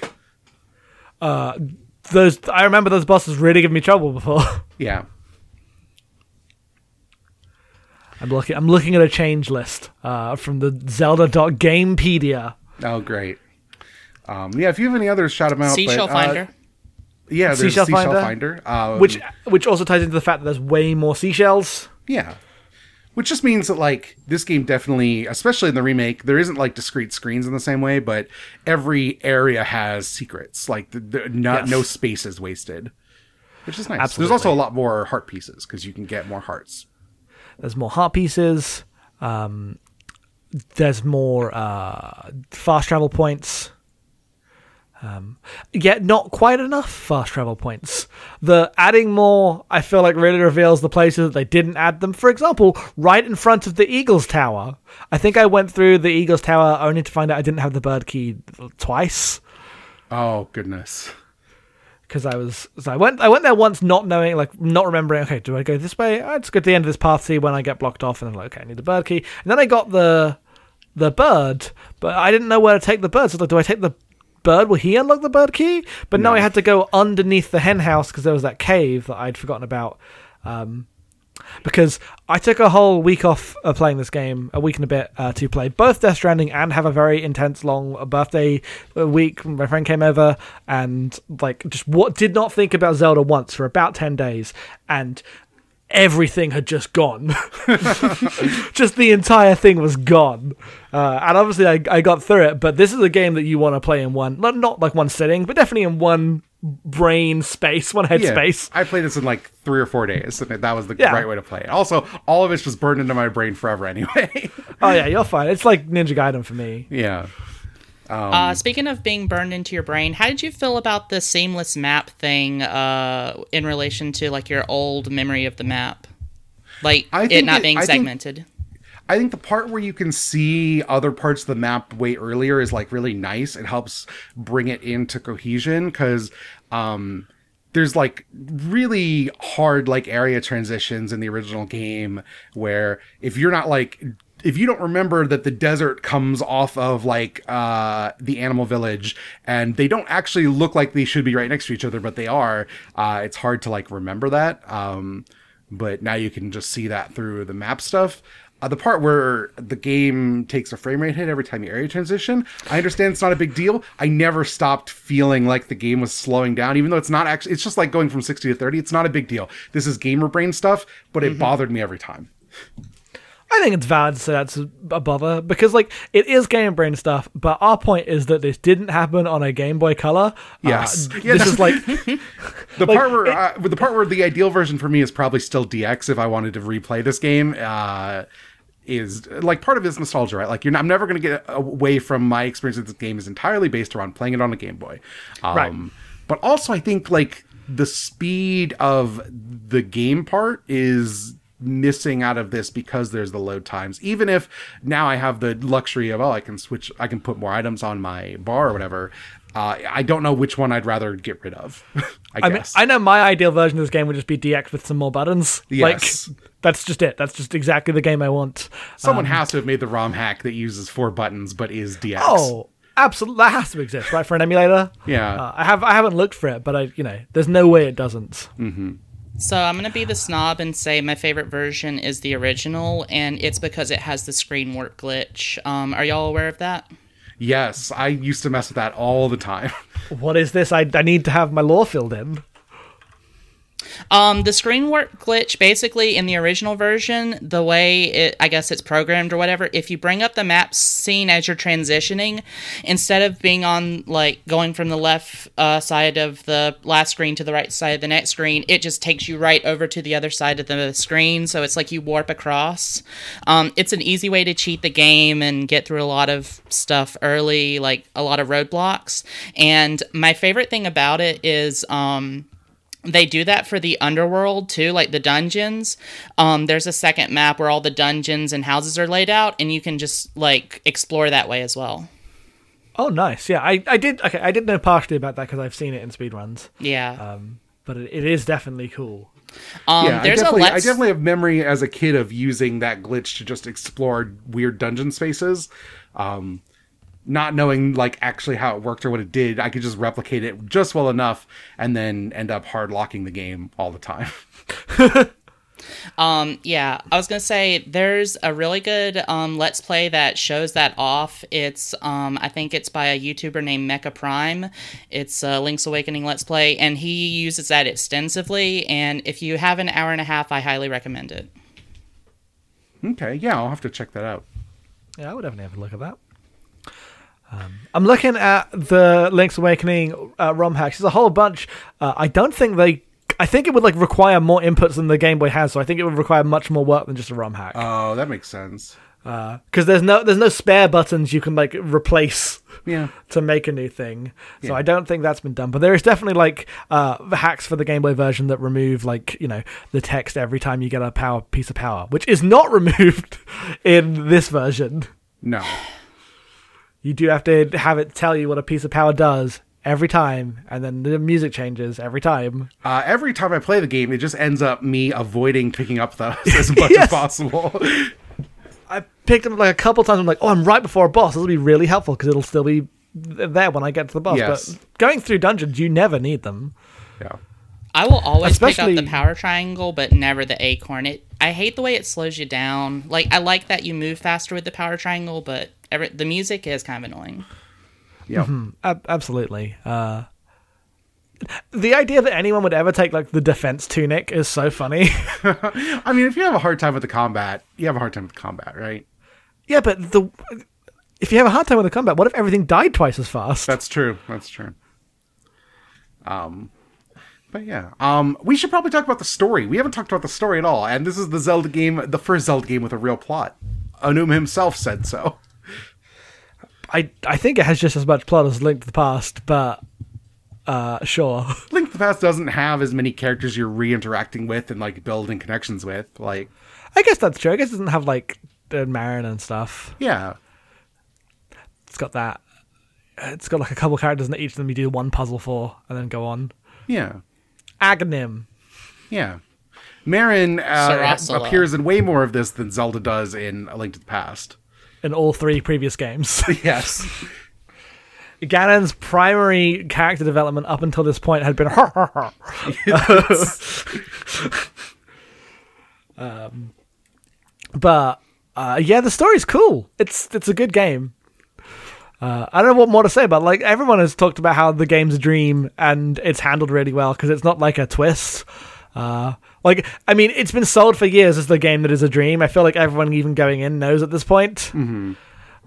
Those I remember those bosses really gave me trouble before. *laughs* Yeah. I'm looking. I'm looking at a change list uh, from the Zelda.Gamepedia. Oh, great. Um, yeah, if you have any others, shout them out. Seashell but, uh, Finder. yeah, there's Seashell Seashell, Finder? Finder. um, which which also ties into the fact that there's way more seashells. Yeah. Which just means that like this game definitely, especially in the remake, there isn't like discrete screens in the same way, but every area has secrets. Like the, the, not Yes. no space is wasted, which is nice. Absolutely. There's also a lot more heart pieces because you can get more hearts. There's more heart pieces. Um, there's more uh, fast travel points. Um, yet not quite enough fast travel points. The adding more, I feel like, really reveals the places that they didn't add them. For example, right in front of the Eagles Tower. I think I went through the Eagles Tower only to find out I didn't have the bird key twice. Oh goodness. Because I was so I went I went there once not knowing like not remembering okay do I go this way? I just go to the end of this path see when I get blocked off and I'm like okay I need the bird key. And then I got the the bird but I didn't know where to take the bird. So I was like do I take the bird? Will he unlock the bird key? But no, No. I had to go underneath the hen house because there was that cave that I'd forgotten about um because I took a whole week off of playing this game, a week and a bit, uh, to play both Death Stranding and have a very intense long birthday uh, week. My friend came over and like just what did not think about Zelda once for about ten days, and everything had just gone. *laughs* just the entire thing was gone, uh, and obviously I, I got through it. But this is a game that you want to play in one, not not like one sitting, but definitely in one brain space, one head Yeah, space. I played this in like three or four days, and that was the Yeah. right way to play it. Also, all of it's just burned into my brain forever anyway. Oh yeah, you're fine. It's like Ninja Gaiden for me. yeah. Uh, speaking of being burned into your brain, how did you feel about the seamless map thing uh, in relation to like your old memory of the map, like it not it- being I think- segmented? I think the part where you can see other parts of the map way earlier is like really nice. It helps bring it into cohesion because um, there's like really hard like area transitions in the original game where if you're not like if you don't remember that the desert comes off of like uh the animal village and they don't actually look like they should be right next to each other but they are uh it's hard to like remember that um but now you can just see that through the map stuff. Uh, the part where the game takes a frame rate hit every time you area transition, I understand it's not a big deal. I never stopped feeling like the game was slowing down, even though it's not actually, it's just like going from 60 to 30. It's not a big deal. This is gamer brain stuff, but it bothered me every time. I think it's valid to say that's a bother because, like, it is Game Brain stuff. But our point is that this didn't happen on a Game Boy Color. Yes. uh, Yeah, this is like *laughs* *laughs* The part where, uh, the part where the ideal version for me is probably still DX if I wanted to replay this game. Uh, is like part of it is nostalgia, right? Like you're not, I'm never going to get away from my experience with this game is entirely based around playing it on a Game Boy. Um, Right. But also, I think like the speed of the game part is missing out of this because there's the load times. Even if now I have the luxury of oh I can switch I can put more items on my bar or whatever. Uh, I don't know which one I'd rather get rid of. *laughs* I, I mean, guess. I know my ideal version of this game would just be DX with some more buttons. Yes. Like that's just it. That's just exactly the game I want. Someone has to have made the ROM hack that uses four buttons but is DX. Oh, absolutely, that has to exist, right? For an emulator. Yeah. Uh, I have I haven't looked for it, but I you know there's no way it doesn't. So I'm gonna be the snob and say my favorite version is the original, and it's because it has the screen warp glitch. Um, are y'all aware of that? Yes, I used to mess with that all the time. *laughs* What is this? I I need to have my law filled in. Um, the screen warp glitch, basically in the original version, the way it, I guess it's programmed or whatever, if you bring up the map scene as you're transitioning, instead of being on, like, going from the left uh, side of the last screen to the right side of the next screen, it just takes you right over to the other side of the screen. So it's like you warp across. Um, it's an easy way to cheat the game and get through a lot of stuff early, like a lot of roadblocks. And my favorite thing about it is, um, they do that for the underworld too like the dungeons um, there's a second map where all the dungeons and houses are laid out and you can just like explore that way as well Oh, nice. Yeah, I, I did. Okay, I did know partially about that because I've seen it in speedruns. yeah Um, but it, it is definitely cool. um yeah, I there's a definitely, I let's definitely have memory as a kid of using that glitch to just explore weird dungeon spaces. Um, not knowing like actually how it worked or what it did, I could just replicate it just well enough and then end up hard locking the game all the time. *laughs* Um, yeah, I was gonna say there's a really good um, Let's Play that shows that off. It's um, I think it's by a YouTuber named Mecha Prime. It's a Link's Awakening Let's Play, and he uses that extensively. And if you have an hour and a half, I highly recommend it. okay, yeah, I'll have to check that out. Yeah, I would definitely have a look at that. Um, I'm looking at the Link's Awakening uh, ROM hacks. There's a whole bunch. Uh, I don't think they. I think it would like require more inputs than the Game Boy has, so I think it would require much more work than just a ROM hack. Oh, that makes sense. Because there's no there's no spare buttons you can like replace Yeah. *laughs* to make a new thing. So Yeah. I don't think that's been done. But there is definitely like uh, hacks for the Game Boy version that remove like you know the text every time you get a power piece of power, which is not *laughs* removed in this version. No. You do have to have it tell you what a piece of power does every time, and then the music changes every time. Uh, every time I play the game, it just ends up me avoiding picking up those *laughs* as much Yes. as possible. *laughs* I picked them like a couple times. I'm like, oh, I'm right before a boss. This will be really helpful because it'll still be there when I get to the boss. Yes. But going through dungeons, you never need them. yeah. I will always pick up the power triangle, but never the acorn. It I hate the way it slows you down. Like I like that you move faster with the power triangle, but every, the music is kind of annoying. Yeah. Ab- absolutely. Uh, the idea that anyone would ever take like the defense tunic is so funny. *laughs* I mean, if you have a hard time with the combat, you have a hard time with the combat, right? yeah, but the if you have a hard time with the combat, what if everything died twice as fast? That's true. That's true. Um, but yeah, um, we should probably talk about the story. We haven't talked about the story at all, and this is the Zelda game, the first Zelda game with a real plot. Aonuma himself said so. I I think it has just as much plot as Link to the Past, but uh, sure. *laughs* Link to the Past doesn't have as many characters you're re-interacting with and like building connections with. Like, I guess that's true. I guess it doesn't have like uh, Marin and stuff. yeah, It's got that. It's got like a couple characters, and each of them you do one puzzle for, and then go on. yeah, Agahnim. yeah. Marin uh, appears in way more of this than Zelda does in A Link to the Past. in all three previous games. *laughs* *laughs* Yes. Ganon's primary character development up until this point had been *laughs* um, but uh, yeah, the story's cool. It's it's a good game. Uh, I don't know what more to say about. Like everyone has talked about how the game's a dream and it's handled really well because it's not like a twist. Uh, like I mean, it's been sold for years as the game that is a dream. I feel like everyone even going in knows at this point.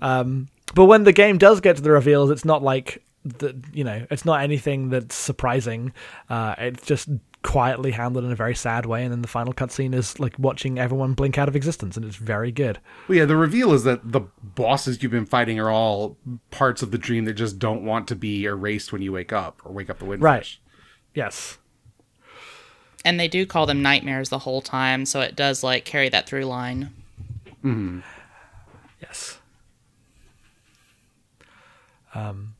Um, but when the game does get to the reveals, it's not like the you know, it's not anything that's surprising. Uh, it's just quietly handled in a very sad way, and then the final cutscene is like watching everyone blink out of existence, and it's very good. Well, yeah, the reveal is that the bosses you've been fighting are all parts of the dream that just don't want to be erased when you wake up or wake up the windfish. Right. Yes. and they do call them nightmares the whole time, so it does like carry that through line. Hmm. Yes. Um,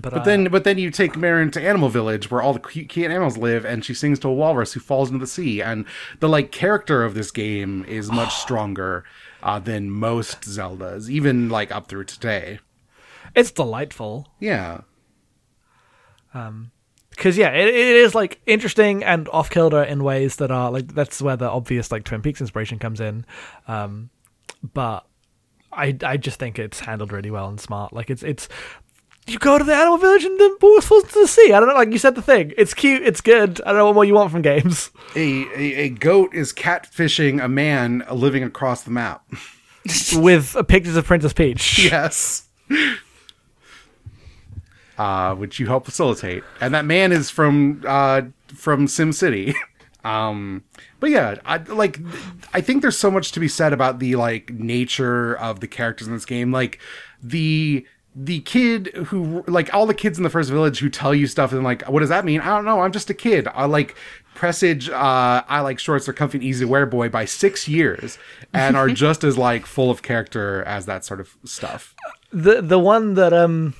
but, But uh, then, but then you take Marin to Animal Village, where all the cute, cute animals live, and she sings to a walrus who falls into the sea. And the like character of this game is much *gasps* stronger uh, than most Zeldas, even like up through today. it's delightful. Yeah, Um, because yeah, it, it is like interesting and off kilter in ways that are like that's where the obvious like Twin Peaks inspiration comes in. Um, but I I just think it's handled really well and smart. Like it's it's you go to the animal village and then ball falls into the sea. I don't know, like you said the thing. It's cute, it's good. I don't know what more you want from games. *laughs* a, a a goat is catfishing a man living across the map. *laughs* With uh, pictures of Princess Peach. *laughs* yes. Uh, which you help facilitate, and that man is from uh, from Sim City. um, but yeah, I like. I think there's so much to be said about the like nature of the characters in this game. Like the the kid who like all the kids in the first village who tell you stuff and like what does that mean? I don't know. I'm just a kid. I like presage. Uh, I like shorts are comfy and easy to wear boy by six years and are *laughs* just as like full of character as that sort of stuff. The the one that um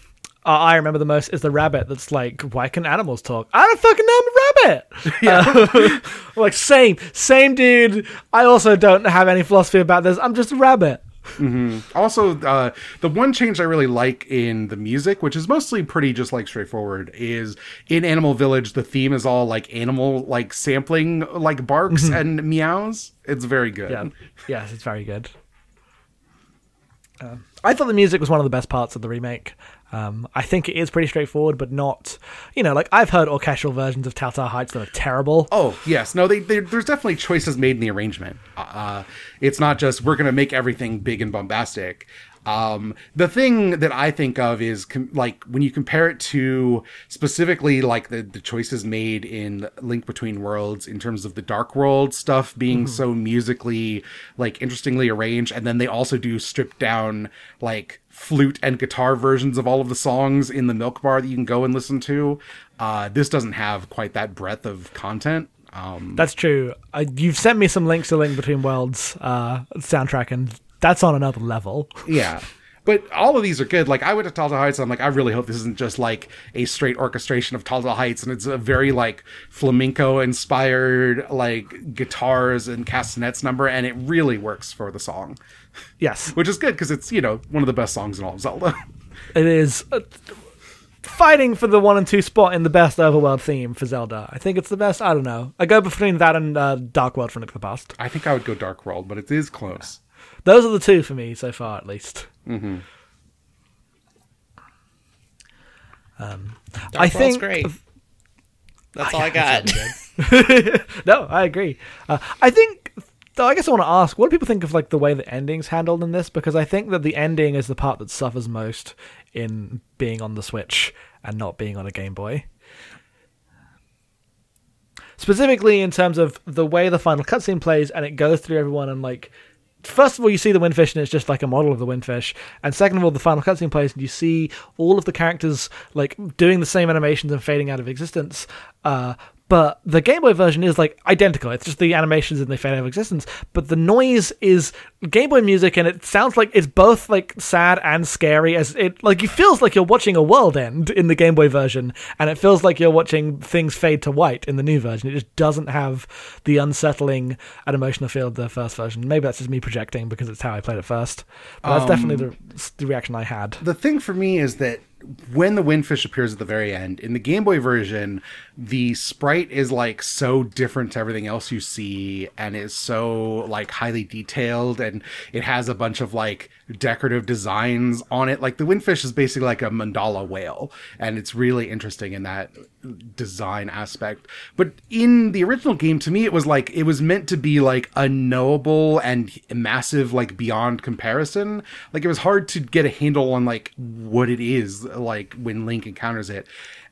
I remember the most is the rabbit that's like, why can animals talk? I don't fucking know, I'm a rabbit. *laughs* Uh, *laughs* like same, same dude. I also don't have any philosophy about this. I'm just a rabbit. Also, uh, the one change I really like in the music, which is mostly pretty just like straightforward, is in Animal Village, the theme is all like animal like sampling like barks and meows. It's very good. Yeah, yes, it's very good. Um, I thought the music was one of the best parts of the remake. Um, I think it is pretty straightforward, but not, you know, like I've heard orchestral versions of Tal Tal Heights that are terrible. Oh yes, no, they, they there's definitely choices made in the arrangement. Uh, it's not just we're gonna make everything big and bombastic. Um, the thing that I think of is com- like when you compare it to specifically like the, the choices made in Link Between Worlds in terms of the Dark World stuff being so musically like interestingly arranged, and then they also do stripped down like flute and guitar versions of all of the songs in the Milk Bar that you can go and listen to. Uh, this doesn't have quite that breadth of content. Um, That's true. Uh, you've sent me some links to Link Between Worlds uh, soundtrack, and that's on another level. *laughs* yeah. But all of these are good. Like I went to Tal Tal Heights, and I'm like, I really hope this isn't just like a straight orchestration of Tal Tal Heights, and it's a very like flamenco inspired like guitars and castanets number, and it really works for the song, Yes, *laughs* which is good because it's you know one of the best songs in all of Zelda. *laughs* it is. Uh, fighting for the one and two spot in the best overworld theme for Zelda. I think it's the best. I don't know. I go between that and uh, Dark World from Link to the Past. I think I would go Dark World, but it is close. Those are the two for me so far, at least. Um, Dark I World's think great. That's all I got. *laughs* no, I agree. Uh, I think, though, I guess I want to ask, what do people think of like the way the ending's handled in this? Because I think that the ending is the part that suffers most in being on the Switch and not being on a Game Boy. Specifically, in terms of the way the final cutscene plays, and it goes through everyone, and like, first of all, you see the windfish, and it's just like a model of the windfish, and second of all, the final cutscene plays, and you see all of the characters like doing the same animations and fading out of existence. Uh, but the Game Boy version is like identical. It's just the animations and they fade out of existence. But the noise is Game Boy music, and it sounds like it's both like sad and scary. As it like, it feels like you're watching a world end in the Game Boy version, and it feels like you're watching things fade to white in the new version. It just doesn't have the unsettling and emotional feel of the first version. Maybe that's just me projecting because it's how I played it first. But that's um, definitely the, the reaction I had. the thing for me is that when the windfish appears at the very end in the game boy version the sprite is like so different to everything else you see and is so like highly detailed and it has a bunch of like decorative designs on it. Like the windfish is basically like a mandala whale and it's really interesting in that design aspect. But in the original game to me it was like it was meant to be like unknowable and massive like beyond comparison. Like it was hard to get a handle on like what it is like when link encounters it.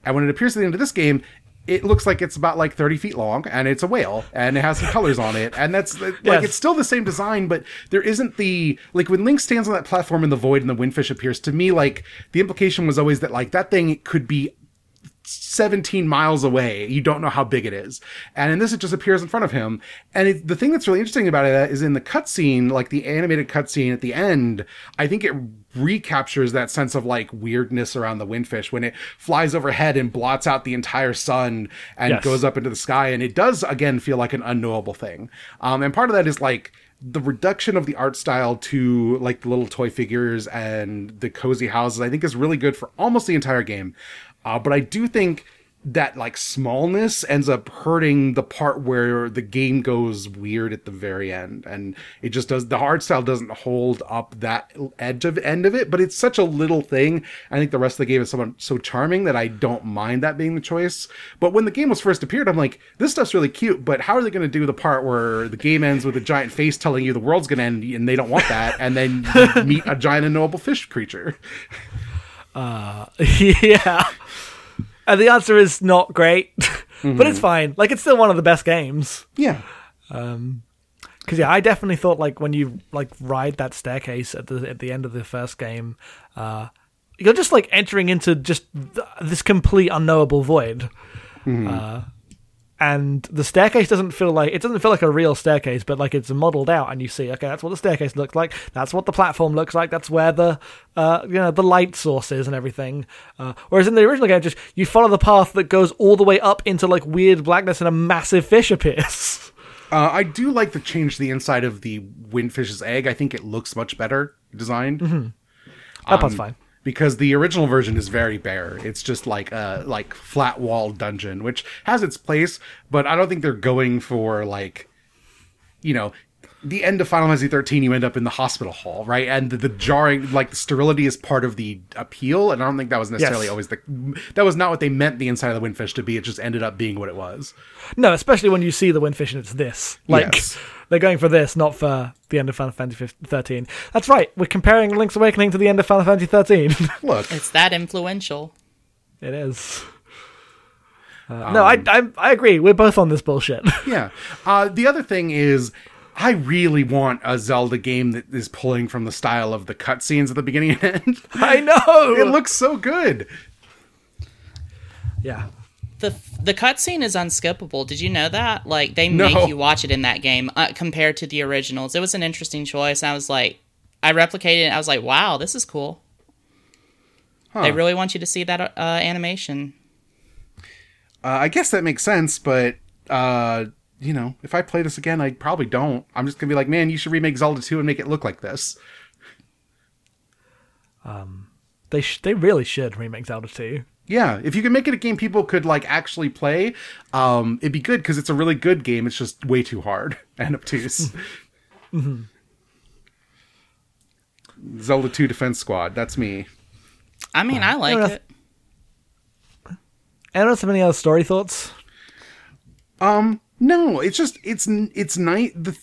And when it appears at the end of this game it looks like it's about like 30 feet long and it's a whale and it has some colors on it and that's like Yes. it's still the same design but there isn't the like when link stands on that platform in the void and the windfish appears to me like the implication was always that like that thing could be 17 miles away. You don't know how big it is. And in this, it just appears in front of him. And it, the thing that's really interesting about it is in the cutscene, like the animated cutscene at the end, I think it recaptures that sense of like weirdness around the windfish when it flies overhead and blots out the entire sun and Yes. goes up into the sky. And it does, again, feel like an unknowable thing. Um, and part of that is like, the reduction of the art style to like the little toy figures and the cozy houses, I think is really good for almost the entire game. Uh, but I do think that like smallness ends up hurting the part where the game goes weird at the very end. And it just does the art style doesn't hold up that edge of end of it but it's such a little thing. I think the rest of the game is so, so charming that i don't mind that being the choice. But when the game was first appeared i'm like this stuff's really cute but how are they going to do the part where the game ends with a giant face telling you the world's going to end and they don't want that and then you *laughs* meet a giant unknowable fish creature *laughs* yeah. And the answer is not great, *laughs* but it's fine. Like it's still one of the best games. yeah Um, Because yeah, I definitely thought like when you like ride that staircase at the at the end of the first game, uh, you're just like entering into just th- this complete unknowable void. Uh, and the staircase doesn't feel like it doesn't feel like a real staircase, but like it's modeled out, and you see, okay, that's what the staircase looks like. That's what the platform looks like. That's where the uh, you know the light source is and everything. Uh, whereas in the original game, just you follow the path that goes all the way up into like weird blackness, and a massive fish appears. *laughs* Uh, I do like the change to the inside of the windfish's egg. I think it looks much better designed. That part's fine. Because the original version is very bare. It's just like a like flat wall dungeon, which has its place, but I don't think they're going for like you know, the end of Final Fantasy 13 you end up in the hospital hall, right? And the, the jarring like the sterility is part of the appeal, and I don't think that was necessarily Yes. always the that was not what they meant the inside of the windfish to be. It just ended up being what it was. No, especially when you see the windfish and it's this. Like Yes. They're going for this, not for the end of Final Fantasy 13. That's right. We're comparing Link's Awakening to the end of Final Fantasy 13. *laughs* Look, It's that influential. it is. Uh, no, I, I I agree. We're both on this bullshit. *laughs* Yeah. Uh, the other thing is, I really want a Zelda game that is pulling from the style of the cutscenes at the beginning and end. *laughs* I know. it looks so good. yeah. The the cutscene is unskippable. Did you know that? Like they No. make you watch it in that game uh, compared to the originals. It was an interesting choice. I was like, I replicated it. I was like, wow, this is cool. They really want you to see that uh, animation. Uh, I guess that makes sense, but uh, you know, if I play this again, I probably don't. I'm just gonna be like, man, you should remake Zelda 2 and make it look like this. Um, They sh- they really should remake Zelda 2. Yeah, if you can make it a game people could like actually play, um, it'd be good because it's a really good game. It's just way too hard *laughs* and obtuse. *laughs* Zelda 2 Defense Squad. That's me. I mean, I like know. it. Anyone else have any other story thoughts? Um, no, it's just it's it's night. The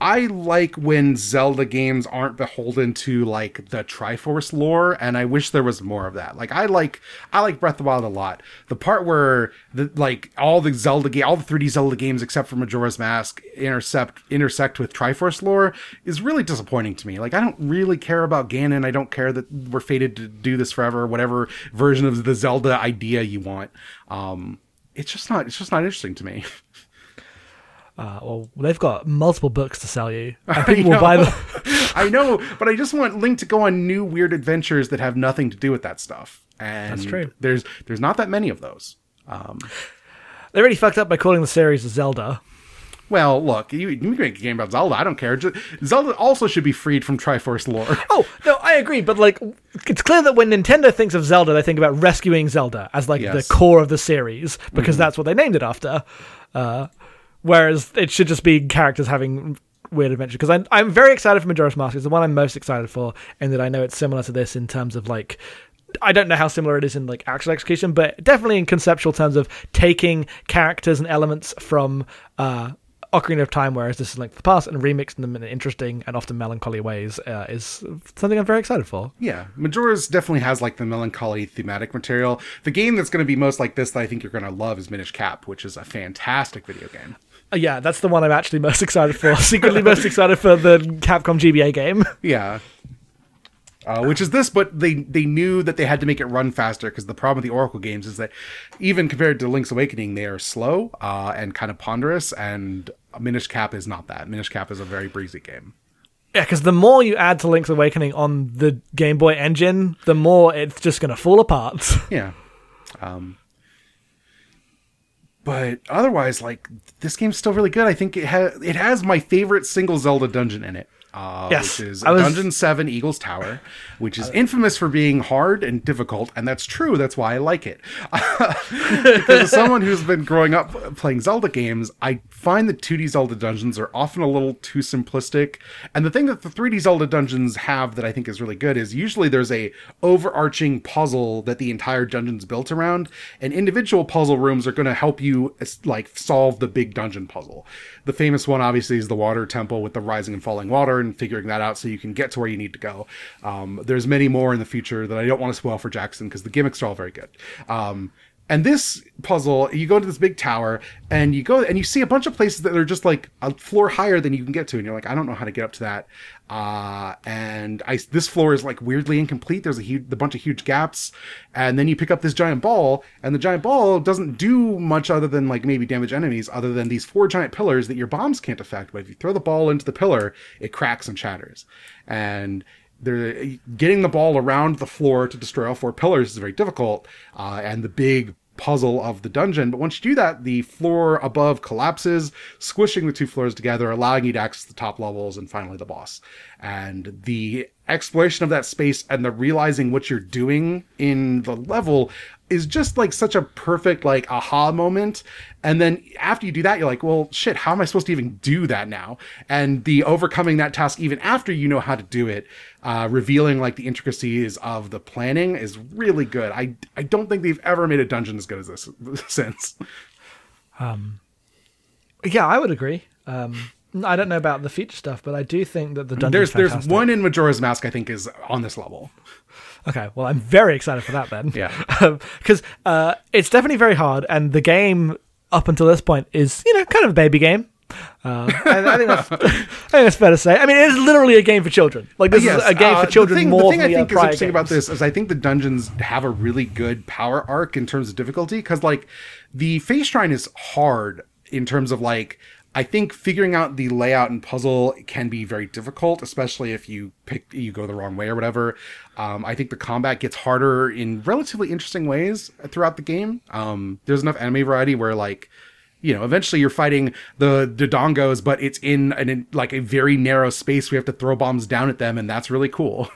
I like when Zelda games aren't beholden to like the Triforce lore, and I wish there was more of that. Like I like I like Breath of the Wild a lot. The part where the like all the Zelda game, all the 3D Zelda games except for Majora's Mask intercept intersect with Triforce lore is really disappointing to me. Like I don't really care about Ganon. I don't care that we're fated to do this forever. Whatever version of the Zelda idea you want. Um, it's just not. It's just not interesting to me. *laughs* Uh, well, they've got multiple books to sell you. *laughs* And I people will buy know. them. *laughs* I know, but I just want Link to go on new weird adventures that have nothing to do with that stuff. And That's true. There's there's not that many of those. They really fucked up by calling the series Zelda. Well, look, you, you can make a game about Zelda. I don't care. Just, Zelda also should be freed from Triforce lore. *laughs* Oh no, I agree, but like, it's clear that when Nintendo thinks of Zelda, they think about rescuing Zelda as like Yes. the core of the series because that's what they named it after. Uh, whereas it should just be characters having weird adventures. Because I'm I'm very excited for Majora's Mask. It's the one I'm most excited for, and that I know it's similar to this in terms of like. I don't know how similar it is in like actual execution, but definitely in conceptual terms of taking characters and elements from uh, Ocarina of Time, whereas this is Link to the Past, and remixing them in interesting and often melancholy ways uh, is something I'm very excited for. yeah, Majora's definitely has like the melancholy thematic material. The game that's going to be most like this that I think you're going to love is Minish Cap, which is a fantastic video game. Uh, yeah, that's the one I'm actually most excited for. *laughs* Secretly most excited for the Capcom GBA game. *laughs* Yeah. Uh, which is this, but they they knew that they had to make it run faster because the problem with the Oracle games is that even compared to Link's Awakening, they are slow uh, and kind of ponderous. And Minish Cap is not that. Minish Cap is a very breezy game. Yeah, because the more you add to Link's Awakening on the Game Boy engine, the more it's just going to fall apart. *laughs* Yeah. Um, but otherwise, like this game's still really good. I think it has it has my favorite single Zelda dungeon in it. Uh, Yes, which is was- Dungeon Seven, Eagle's Tower, which is infamous for being hard and difficult, and that's true. That's why I like it. *laughs* because as someone who's been growing up playing Zelda games, I find the 2D Zelda dungeons are often a little too simplistic. And the thing that the 3D Zelda dungeons have that I think is really good is usually there's a overarching puzzle that the entire dungeon's built around, and individual puzzle rooms are going to help you like solve the big dungeon puzzle. The famous one obviously is the water temple with the rising and falling water and figuring that out so you can get to where you need to go. Um, there's many more in the future that I don't want to spoil for Jackson because the gimmicks are all very good. Um, and this puzzle, you go into this big tower and you go and you see a bunch of places that are just like a floor higher than you can get to. And you're like, I don't know how to get up to that. Uh, and I, this floor is like weirdly incomplete. There's a huge, a bunch of huge gaps. And then you pick up this giant ball and the giant ball doesn't do much other than like maybe damage enemies other than these four giant pillars that your bombs can't affect. But if you throw the ball into the pillar, it cracks and shatters. And they're getting the ball around the floor to destroy all four pillars is very difficult uh, and the big puzzle of the dungeon. But once you do that the floor above collapses squishing the two floors together allowing you to access the top levels and finally the boss. And the exploration of that space and the realizing what you're doing in the level is just like such a perfect like aha moment. And then after you do that you're like well shit how am i supposed to even do that now? And the overcoming that task even after you know how to do it uh, revealing like the intricacies of the planning is really good i i don't think they've ever made a dungeon as good as this *laughs* since yeah, I would agree. Um, I don't know about the future stuff, but I do think that the dungeon. there's there's one in majora's mask i think is on this level Okay, well, I'm very excited for that then. *laughs* Yeah. *laughs* because uh, it's definitely very hard, and the game up until this point is you know kind of a baby game. Uh, I think that's *laughs* I think that's fair to say. I mean, it is literally a game for children. Like this Yes, is a game uh, for children the thing, more the thing I think is prior interesting about this is I think the dungeons have a really good power arc in terms of difficulty because like the face shrine is hard in terms of like I think figuring out the layout and puzzle can be very difficult, especially if you pick you go the wrong way or whatever. Um, I think the combat gets harder in relatively interesting ways throughout the game. Um, there's enough enemy variety where like you know, eventually you're fighting the Dodongos, but it's in an in, like a very narrow space. We have to throw bombs down at them, and that's really cool.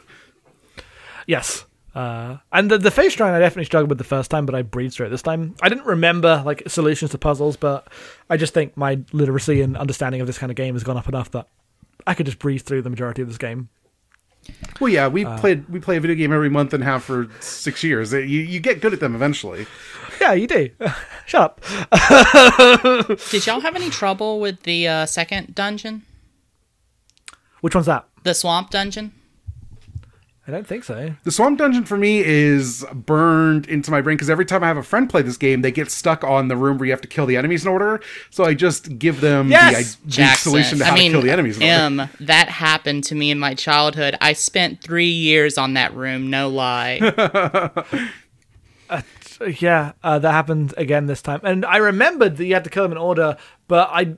Yes. Uh, and the, the face shrine I definitely struggled with the first time, but I breezed through it this time. I didn't remember like solutions to puzzles, but I just think my literacy and understanding of this kind of game has gone up enough that I could just breeze through the majority of this game. Well, yeah, we played we play a video game every month and have for six years. You you get good at them eventually. Yeah, you do. *laughs* Shut up. Did y'all have any trouble with the uh, second dungeon, Which one's that? the swamp dungeon? I don't think so. The swamp dungeon for me is burned into my brain because every time I have a friend play this game, they get stuck on the room where you have to kill the enemies in order. So I just give them Yes! the, the solution to how I mean, to kill the enemies in order. M, that happened to me in my childhood. I spent three years on that room, no lie. *laughs* Yeah, uh, that happened again this time. And I remembered that you had to kill them in order, but I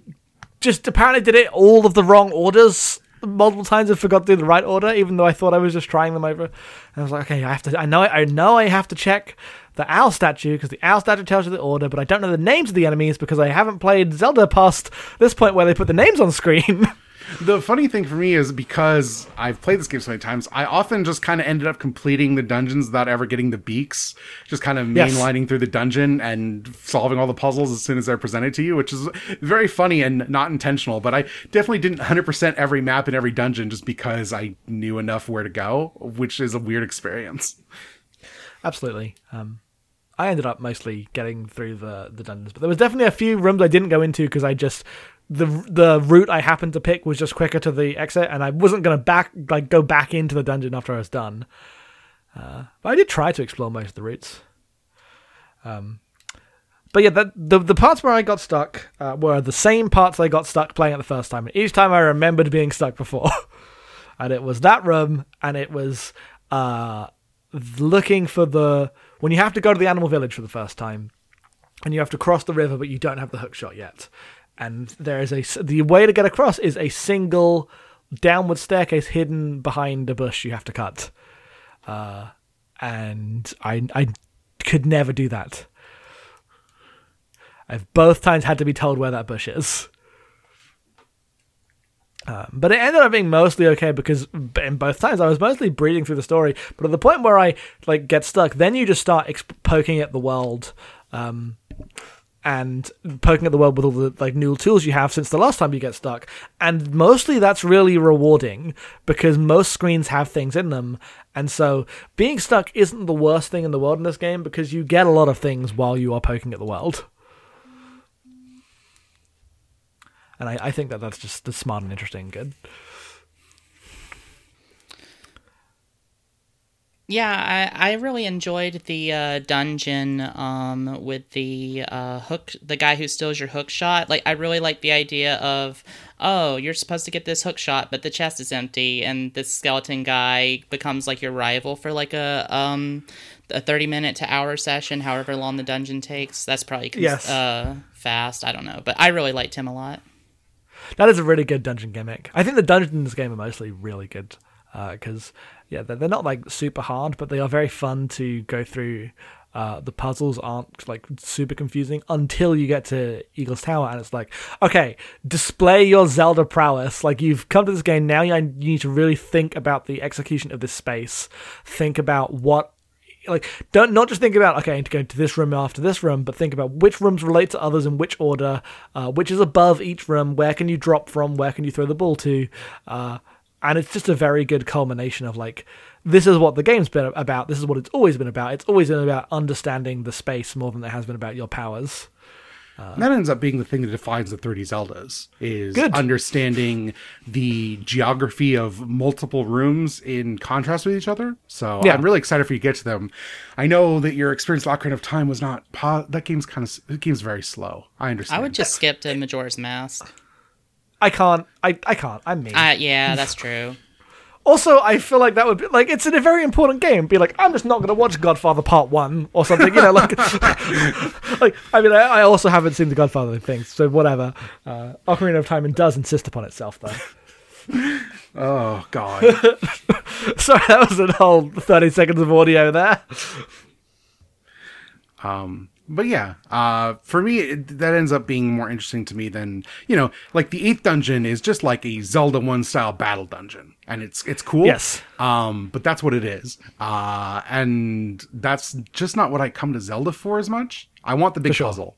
just apparently did it all of the wrong orders multiple times and forgot to do the right order, even though I thought I was just trying them over. And I was like, okay, I have to. I know. I know I have to check the owl statue because the owl statue tells you the order, but I don't know the names of the enemies because I haven't played Zelda past this point where they put the names on screen. *laughs* The funny thing for me is because I've played this game so many times, I often just kind of ended up completing the dungeons without ever getting the beaks. Just kind of Yes. mainlining through the dungeon and solving all the puzzles as soon as they're presented to you, which is very funny and not intentional. But I definitely didn't 100% every map in every dungeon just because I knew enough where to go, which is a weird experience. Absolutely. Um, I ended up mostly getting through the the dungeons, but there was definitely a few rooms I didn't go into because I just the the route I happened to pick was just quicker to the exit, and I wasn't gonna back like go back into the dungeon after I was done. Uh, but I did try to explore most of the routes. Um, but yeah, that, the the parts where I got stuck uh, were the same parts I got stuck playing it the first time. Each time I remembered being stuck before. *laughs* and it was that room, and it was uh, looking for the when you have to go to the animal village for the first time, and you have to cross the river, but you don't have the hook shot yet, and there is a the way to get across is a single downward staircase hidden behind a bush you have to cut, uh, and I I could never do that. I've both times had to be told where that bush is. Um, but it ended up being mostly okay because in both times I was mostly breathing through the story. But at the point where I like get stuck, then you just start exp- poking at the world, um, and poking at the world with all the like new tools you have since the last time you get stuck. And mostly that's really rewarding because most screens have things in them, and so being stuck isn't the worst thing in the world in this game because you get a lot of things while you are poking at the world. And I, I think that that's just that's smart and interesting good. Yeah, I, I really enjoyed the uh, dungeon um, with the uh, hook, the guy who steals your hook shot. Like, I really like the idea of, oh, you're supposed to get this hook shot, but the chest is empty, and this skeleton guy becomes like your rival for like a um a thirty minute to hour session, however long the dungeon takes. That's probably cons- Yes. uh, fast. I don't know, but I really liked him a lot. That is a really good dungeon gimmick. I think the dungeons in this game are mostly really good because yeah, they're, not like super hard, but they are very fun to go through. Uh, the puzzles aren't like super confusing until you get to Eagle's Tower, and it's like, okay, display your Zelda prowess. Like you've come to this game now, you you need to really think about the execution of this space. Think about what like don't not just think about okay I need to go to this room after this room but think about which rooms relate to others in which order uh, which is above each room where can you drop from where can you throw the ball to uh, and it's just a very good culmination of like this is what the game's been about this is what it's always been about it's always been about understanding the space more than it has been about your powers And that ends up being the thing that defines the 3D Zeldas is Good. understanding the geography of multiple rooms in contrast with each other. So Yeah. I'm really excited for you to get to them. I know that your experience with Ocarina of Time was not po- that game's kind of that game's very slow. I understand. I would just skip to Majora's Mask. I can't I, I can't I'm me Uh, yeah, that's *laughs* true. Also, I feel like that would be like it's in a very important game. Be like, I'm just not going to watch Godfather Part One or something, you know. Like, *laughs* *laughs* like I mean, I, I also haven't seen the Godfather things, so whatever. Uh, Ocarina of Time and does insist upon itself, though. Oh god. Sorry, that was a whole thirty seconds of audio there. But yeah, uh, for me, it, that ends up being more interesting to me than you know, like the eighth dungeon is just like a Zelda one style battle dungeon, and it's it's cool. Yes. Um, but that's what it is, uh, and that's just not what I come to Zelda for as much. I want the big sure. puzzle.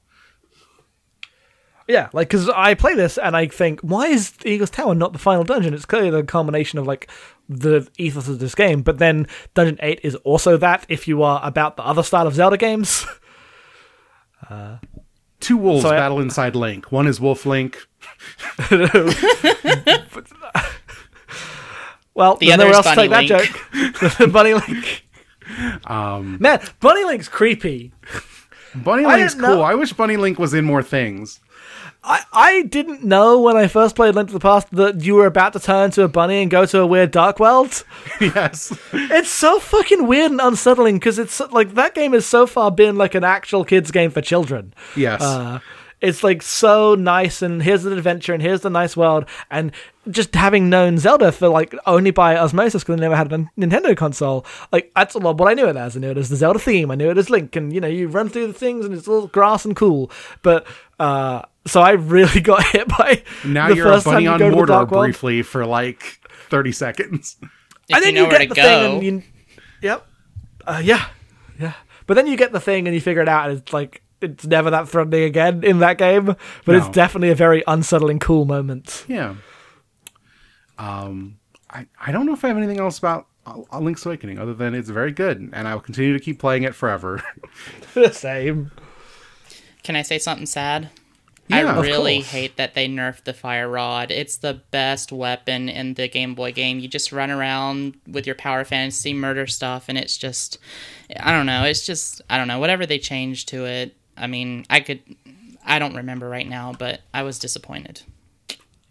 Yeah, like because I play this and I think, why is Eagle's Tower not the final dungeon? It's clearly the culmination of like the ethos of this game. But then Dungeon Eight is also that. If you are about the other style of Zelda games. *laughs* Two wolves So I- battle inside Link. One is Wolf Link. *laughs* Well, The there's other nowhere else take Bunny that joke. *laughs* Bunny Link. Um, Man, Bunny Link's creepy. Bunny Link's didn't cool. know- I wish Bunny Link was in more things. I, I didn't know when I first played Link to the Past that you were about to turn into a bunny and go to a weird dark world. *laughs* yes. It's so fucking weird and unsettling because it's like that game has so far been like an actual kids game for children. Yes. Uh, it's like so nice, and here's an adventure, and here's the nice world, and just having known Zelda for like only by osmosis because I never had a Nintendo console. Like that's a lot what I knew it as. I knew it as the Zelda theme. I knew it as Link, and you know you run through the things, and it's all grass and cool. But uh, so I really *laughs* got hit by now the you're first time bunny you on go to Mordor dark world. briefly for like 30 seconds. If and then you know you, get the go. thing, and you, yep, uh, yeah, yeah. But then you get the thing, and you figure it out, and it's like it's never that threatening again in that game. But No. it's definitely a very unsettling, cool moment. Yeah. Um, I, I don't know if I have anything else about uh, Link's Awakening other than it's very good, and I will continue to keep playing it forever. The *laughs* *laughs* same. Can I say something sad? Yeah, I really hate that they nerfed the fire rod. It's the best weapon in the Game Boy game. You just run around with your power fantasy murder stuff, and it's just, I don't know. It's just, I don't know. Whatever they changed to it, I mean, I could, I don't remember right now, but I was disappointed.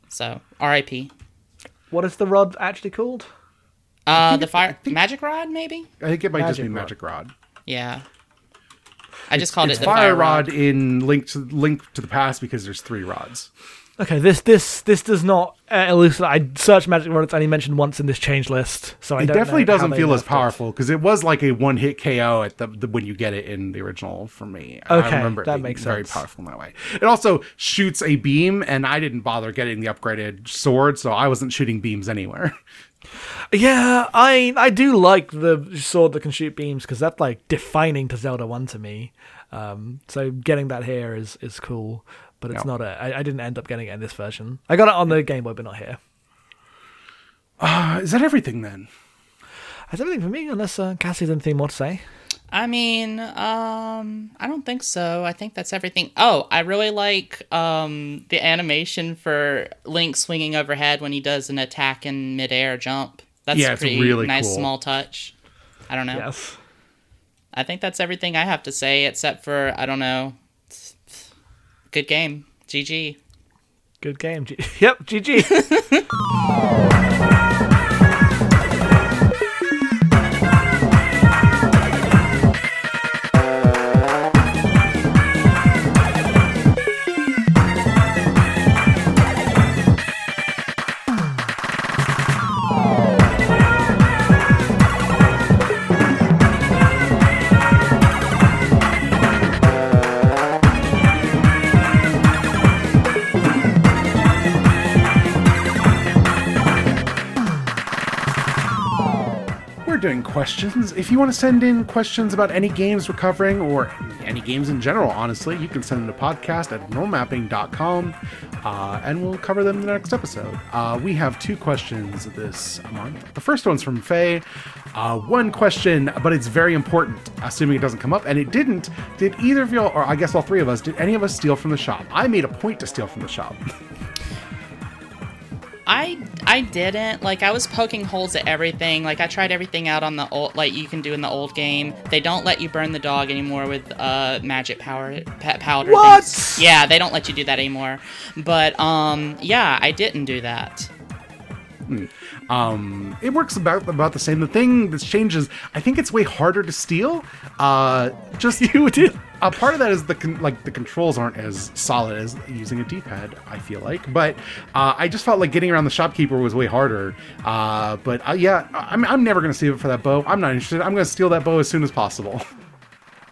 So, R.I.P. What is the rod actually called? Uh, the fire magic rod, maybe. I think it might just Magic be Rod. Magic Rod. Yeah. I just called It's it the Fire fire Rod rod. in Link to Link to the Past because there's three rods. Okay, this this this does not uh, elucidate. I searched Magic Rod; it's only mentioned once in this change list, so I It don't definitely know doesn't feel as powerful because it was like a one hit KO at the, the when you get it in the original for me. I Okay, remember it that being makes very sense. powerful in that way. It also shoots a beam, and I didn't bother getting the upgraded sword, so I wasn't shooting beams anywhere. *laughs* Yeah, I I do like the sword that can shoot beams because that's like defining to Zelda One to me. Um, so getting that here is is cool, but it's Yeah. not a. I, I didn't end up getting it in this version. I got it on the Game Boy, but not here. Uh, is that everything then? That's everything for me, unless uh, Cassie has anything more to say. I mean, um, I don't think so. I think that's everything. Oh, I really like um the animation for Link swinging overhead when he does an attack in midair jump. That's Yeah, pretty really nice cool. small touch. I don't know. Yes. I think that's everything I have to say, except for I don't know. Good game. GG. Good game. G- *laughs* yep, GG. *laughs* questions. If you want to send in questions about any games we're covering or any games in general, honestly, you can send them to podcast at normmapping.com uh, and we'll cover them in the next episode. Uh, we have two questions this month. The first one's from Faye. Uh, one question, but it's very important, assuming it doesn't come up, and it didn't. Did either of y'all, or I guess all three of us, did any of us steal from the shop? I made a point to steal from the shop. *laughs* I I didn't like I was poking holes at everything. Like I tried everything out on the old like you can do in the old game. They don't let you burn the dog anymore with uh magic power pa- powder. What? things. Yeah, they don't let you do that anymore. But um yeah, I didn't do that. Um, it works about about the same. The thing that's changed is I think it's way harder to steal. Uh, just *laughs* you did. A part of that is the con- like the controls aren't as solid as using a D-pad. I feel like, but uh, I just felt like getting around the shopkeeper was way harder. Uh, but uh, yeah, I'm I'm never gonna save it for that bow. I'm not interested. I'm gonna steal that bow as soon as possible.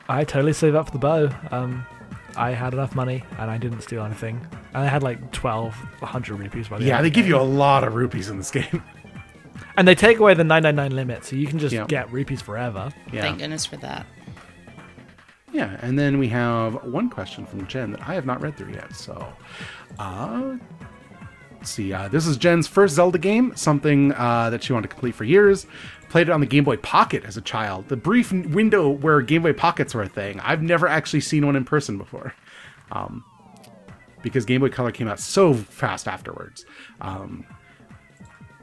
I totally save up for the bow. Um, I had enough money and I didn't steal anything. And I had like 1200 rupees by the yeah, end they the give you a lot of rupees in this game. *laughs* And they take away the 999 limit, so you can just Yeah. get rupees forever. Yeah. Thank goodness for that. Yeah, and then we have one question from Jen that I have not read through yet. So, uh, let's see. Uh, this is Jen's first Zelda game, something uh, that she wanted to complete for years. Played it on the Game Boy Pocket as a child. The brief window where Game Boy Pockets were a thing. I've never actually seen one in person before, um, because Game Boy Color came out so fast afterwards. Um,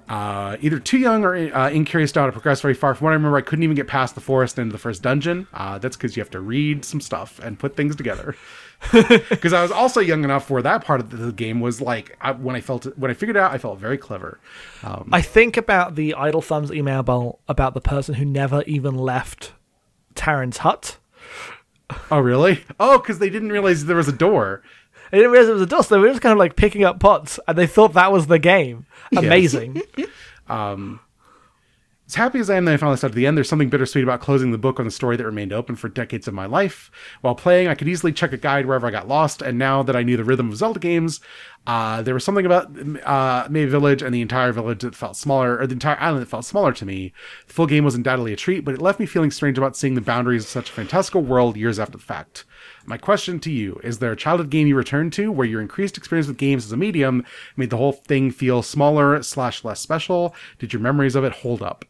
uh, either too young or uh, incurious to to progress very far. From what I remember, I couldn't even get past the forest into the first dungeon. Uh, that's because you have to read some stuff and put things together. *laughs* Because I was also young enough where that part of the game was like I, when I felt when I figured it out, I felt very clever. Um, I think about the Idle Thumbs email about the person who never even left Tarin's hut. oh, really? Oh, because they didn't realize there was a door. They didn't realize it was a dust. They were just kind of like picking up pots, and they thought that was the game. Amazing. *laughs* As happy as I am that I finally started to the end, there's something bittersweet about closing the book on the story that remained open for decades of my life. While playing, I could easily check a guide wherever I got lost, and now that I knew the rhythm of Zelda games, uh, there was something about uh, Mabe Village and the entire village that felt smaller, or the entire island that felt smaller to me. The full game was undoubtedly a treat, but it left me feeling strange about seeing the boundaries of such a fantastical world years after the fact. My question to you is there a childhood game you returned to where your increased experience with games as a medium made the whole thing feel smaller slash less special? Did your memories of it hold up?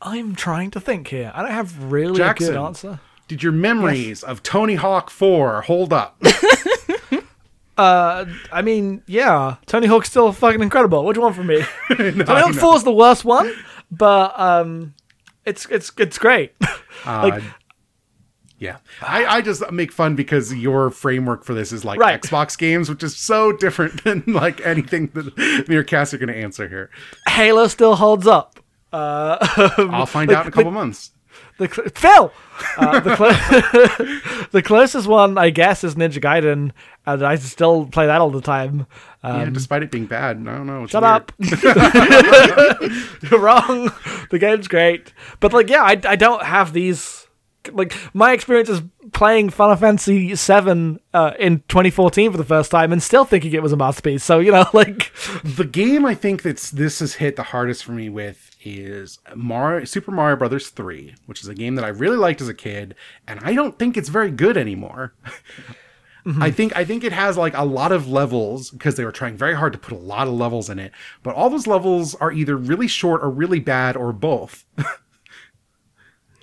I'm trying to think here. I don't have really Jackson. a good answer. Did your memories of Tony Hawk 4 hold up? *laughs* uh, I mean, yeah, Tony Hawk's still fucking incredible. What do you want from me? Tony *laughs* I Hawk know. Four is the worst one, but um, it's it's it's great. *laughs* Uh, Yeah, I, I just make fun because your framework for this is like Right. Xbox games, which is so different than like anything that me or Cass are going to answer here. Halo still holds up. Uh, *laughs* I'll find out in a couple months. the cl- Phil, uh, the, clo- *laughs* the closest one I guess is Ninja Gaiden, and I still play that all the time. Uh, yeah, despite it being bad, I don't know. Shut weird. up. *laughs* You're wrong. The game's great. But like yeah, I, I don't have these like my experience is playing Final Fantasy VII uh, in 2014 for the first time and still thinking it was a masterpiece. So, you know, like The game I think that's this has hit the hardest for me with is Mario Super Mario Brothers 3, which is a game that I really liked as a kid, and I don't think it's very good anymore. I think I think it has like a lot of levels because they were trying very hard to put a lot of levels in it, but all those levels are either really short or really bad or both. *laughs*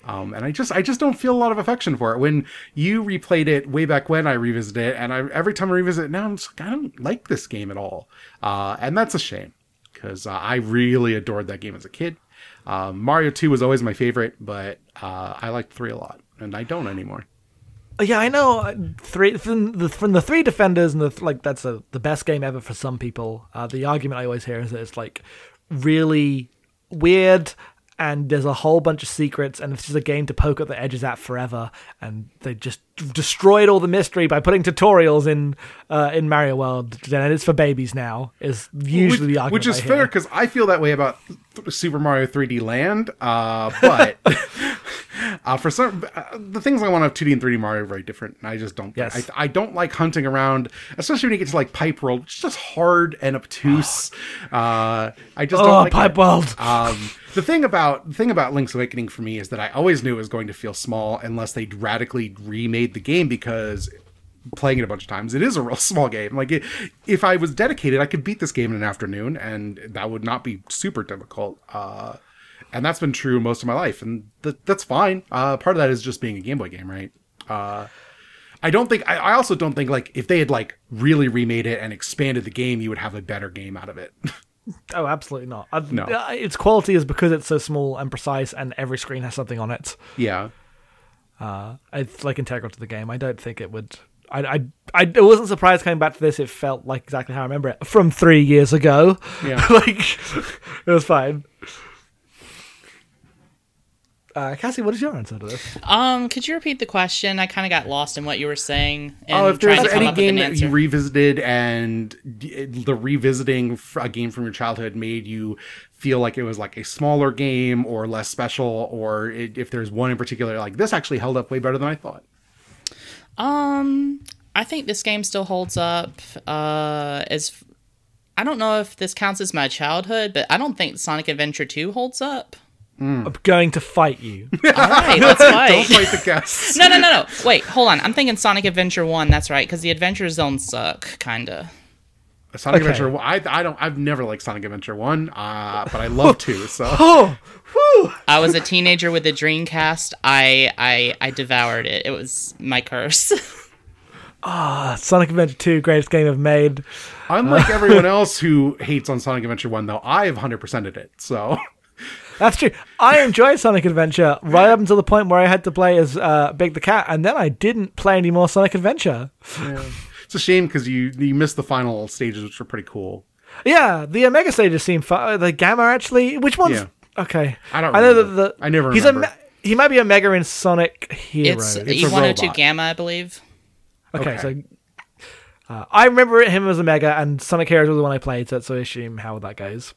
Um, and I just I just don't feel a lot of affection for it. When you replayed it way back when, I revisited it, and I every time I revisit it now, I'm just like, I don't like this game at all, uh, and that's a shame because uh, I really adored that game as a kid. Um, Mario Two was always my favorite, but uh, I liked Three a lot, and I don't anymore. yeah, I know uh, three from the from the three defenders and the like that's a, the best game ever for some people. Uh, the argument I always hear is that it's like really weird and there's a whole bunch of secrets and it's just a game to poke at the edges at forever and they just destroyed all the mystery by putting tutorials in uh, in Mario World and it's for babies now is usually which, the argument which is fair because I feel that way about th- Super Mario 3D Land. Uh, but *laughs* uh, for some, uh, the things I want of 2D and 3D Mario are very different. and I just don't. Yes. I, I don't like hunting around, especially when you get to like Pipe World, which is just hard and obtuse. *sighs* uh, I just don't Oh, like Pipe. World. *laughs* Um, the thing about the thing about Link's Awakening for me is that I always knew it was going to feel small unless they radically remade the game because playing it a bunch of times, it is a *laughs* real small game. Like it, if I was dedicated, I could beat this game in an afternoon, and that would not be super difficult. Uh, and that's been true most of my life, and th- that's fine. Uh, part of that is just being a Game Boy game, right? Uh, I don't think. I, I also don't think like if they had like really remade it and expanded the game, you would have a better game out of it. *laughs* Oh, absolutely not. I, No. uh, Its quality is because it's so small and precise, and every screen has something on it. yeah. Uh, it's like integral to the game. I don't think it would. I, I, I, I wasn't surprised coming back to this. It felt like exactly how I remember it from three years ago. Yeah. *laughs* like it was fine. Uh, Cassie, what is your answer to this? Um, could you repeat the question? I kind of got lost in what you were saying. And Oh, if trying there's to any game an that you revisited and the revisiting a game from your childhood made you feel like it was like a smaller game or less special, or it, if there's one in particular like this actually held up way better than I thought. Um, I think this game still holds up. Uh, as I don't know if this counts as my childhood, but I don't think Sonic Adventure 2 holds up. I'm going to fight you. *laughs* All right, let's *laughs* Don't fight. fight the guests. No, no, no, no. Wait, hold on. I'm thinking Sonic Adventure 1. That's right, because the Adventure Zones suck, kinda. Sonic Okay. Adventure. I I don't. I've never liked Sonic Adventure One, uh, but I love two. *laughs* So oh, whew. I was a teenager with a Dreamcast. I I I devoured it. It was my curse. *laughs* Ah, oh, Sonic Adventure 2, greatest game I've made. unlike *laughs* everyone else who hates on Sonic Adventure One, though, I have hundred percented it. So That's true. I enjoyed Sonic Adventure right up until the point where I had to play as uh, Big the Cat, and then I didn't play any more Sonic Adventure. It's a shame because you you missed the final stages, which were pretty cool. Yeah, the Omega stages seem fun. The Gamma actually, which one's Yeah. okay? I don't I know that remember. the I never He's remember. a me- he might be Omega in Sonic Hero. It's, It's a E102 robot. Gamma, I believe. okay, okay. so uh, I remember him as Omega, and Sonic Heroes was the one I played, so, so I assume how that goes.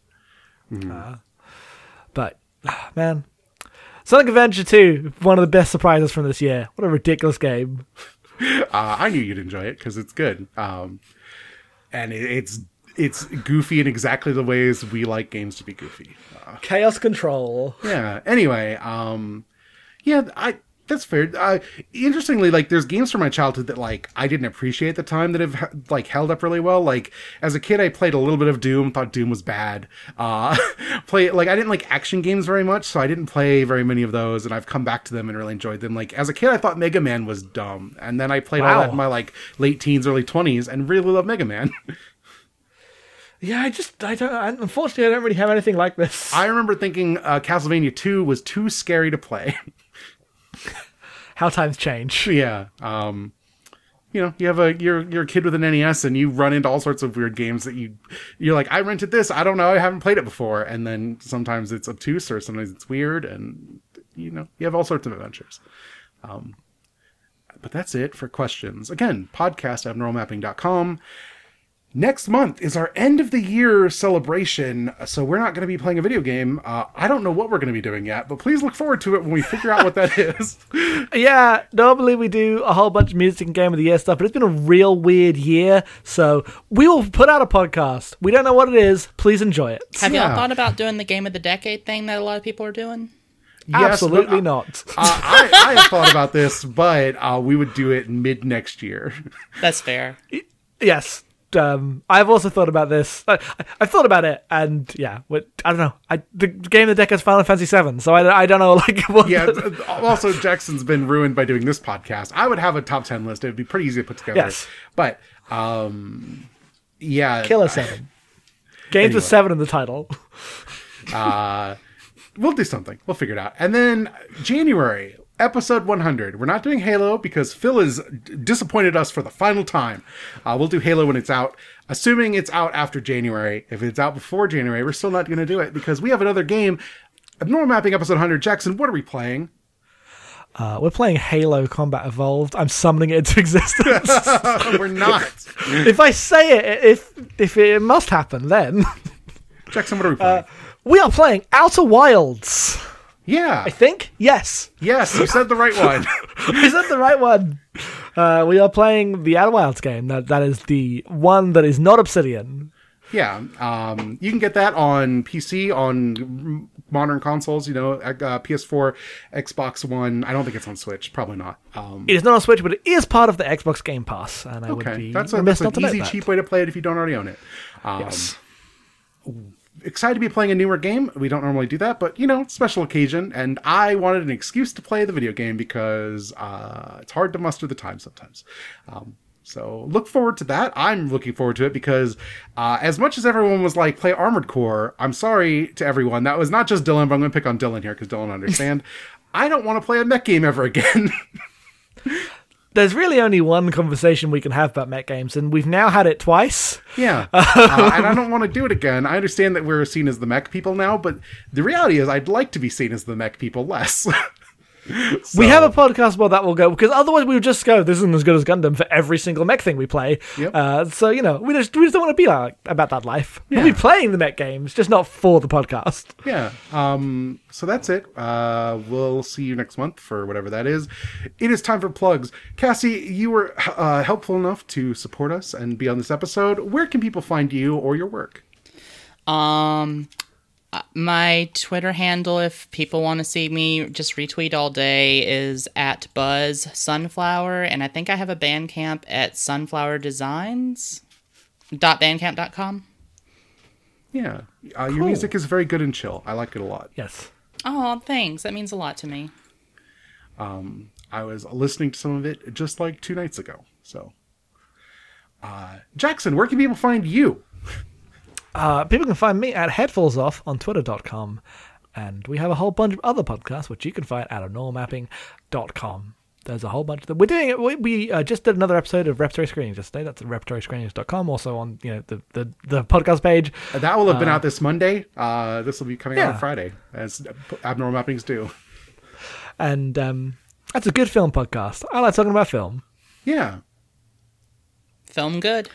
Hmm. Uh, but *sighs* man, Sonic Adventure 2, one of the best surprises from this year. What a ridiculous game! *laughs* Uh, I knew you'd enjoy it because it's good. Um, and it, it's it's goofy in exactly the ways we like games to be goofy. Uh, Chaos Control. yeah. Anyway, um, yeah, I that's fair. Uh, interestingly, like there's games from my childhood that like I didn't appreciate at the time that have like held up really well. Like as a kid, I played a little bit of Doom, thought Doom was bad. Uh, *laughs* play like I didn't like action games very much, so I didn't play very many of those. And I've come back to them and really enjoyed them. Like as a kid, I thought Mega Man was dumb, and then I played all that in my like late teens, early twenties, and really love Mega Man. *laughs* Yeah, I just I don't. Unfortunately, I don't really have anything like this. I remember thinking uh, Castlevania Two was too scary to play. *laughs* *laughs* how times change. Yeah. Um, you know, you have a you're you're a kid with an NES and you run into all sorts of weird games that you you're like, I rented this, I don't know, I haven't played it before, and then sometimes it's obtuse or sometimes it's weird, and you know, you have all sorts of adventures. Um, but that's it for questions. Again, podcast at abnormalmapping.com. Next month is our end of the year celebration, so we're not going to be playing a video game. Uh, I don't know what we're going to be doing yet, but please look forward to it when we figure out what that *laughs* is. *laughs* Yeah, normally we do a whole bunch of music and game of the year stuff, but it's been a real weird year, so we will put out a podcast. We don't know what it is. Please enjoy it. Have Yeah. y'all thought about doing the game of the decade thing that a lot of people are doing? Yes, Absolutely uh, not. uh, I, I *laughs* have thought about this, but uh, we would do it mid next year. That's fair. yes. Um, I've also thought about this. I, I- I've thought about it, and yeah, what, I don't know. I, the game of the deck is Final Fantasy VII, so I, I don't know. *laughs* Like, what yeah. Also, Jackson's been ruined by doing this podcast. I would have a top ten list. It would be pretty easy to put together. Yes. But um, yeah, Killer Seven. *sighs* Games Anyway. with seven in the title. uh, we'll do something. We'll figure it out. And then January, episode 100. We're not doing Halo because Phil has d- disappointed us for the final time. Uh, we'll do Halo when it's out, assuming it's out after January. If it's out before January, we're still not going to do it because we have another game. Abnormal Mapping episode 100. Jackson, what are we playing? Uh, we're playing Halo Combat Evolved. I'm summoning it into *laughs* existence. *laughs* we're not. *laughs* if I say it, if if it must happen, then Jackson, what are we playing? we are playing Outer Wilds. Yeah. I think yes. Yes, you said the right one. *laughs* Is that the right one? Uh, we are playing the Outer Wilds game. That that is the one that is not Obsidian. Yeah, um, you can get that on PC, on modern consoles. You know, uh, PS4, Xbox One. I don't think it's on Switch. Probably not. Um, It is not on Switch, but it is part of the Xbox Game Pass, and I would okay, be that's, a, remiss that's an easy, cheap way to play it if you don't already own it. Um, Yes. Excited to be playing a newer game. We don't normally do that, but you know, special occasion, and I wanted an excuse to play the video game because uh, it's hard to muster the time sometimes. Um, so look forward to that. I'm looking forward to it because uh, as much as everyone was like, play Armored Core, I'm sorry to everyone. That was not just Dylan, but I'm going to pick on Dylan here because Dylan understand. *laughs* I don't want to play a mech game ever again. *laughs* There's really only one conversation we can have about mech games, and we've now had it twice. yeah. *laughs* Uh, and I don't want to do it again. I understand that we're seen as the mech people now, but the reality is I'd like to be seen as the mech people less. *laughs* *laughs* We have a podcast where that will go because otherwise we would just go. This isn't as good as Gundam for every single mech thing we play. Yep. Uh, so you know, we just we just don't want to be like about that life. Yeah. We'll be playing the mech games, just not for the podcast. yeah. Um, so that's it. Uh, we'll see you next month for whatever that is. It is time for plugs. Cassie, you were uh, helpful enough to support us and be on this episode. Where can people find you or your work? Um, my Twitter handle, if people want to see me just retweet all day, is at Buzz Sunflower, and I think I have a Bandcamp at Sunflower Designs. Dot bandcamp.com. Yeah. Uh, Your music is very good and chill. I like it a lot. Yes. Oh, thanks. That means a lot to me. I was listening to some of it just like two nights ago. So, uh, Jackson, where can people find you? Uh, people can find me at headfallsoff on twitter.com. And we have a whole bunch of other podcasts, which you can find at abnormalmapping.com. There's a whole bunch of them. We're doing it. We, we uh, just did another episode of Repertory Screenings yesterday. That's at repertoryscreenings.com. Also on you know the, the, the podcast page. That will have been out this Monday. Uh, this will be coming out on Friday, as abnormal mappings do. And um, that's a good film podcast. I like talking about film. Yeah. Film good.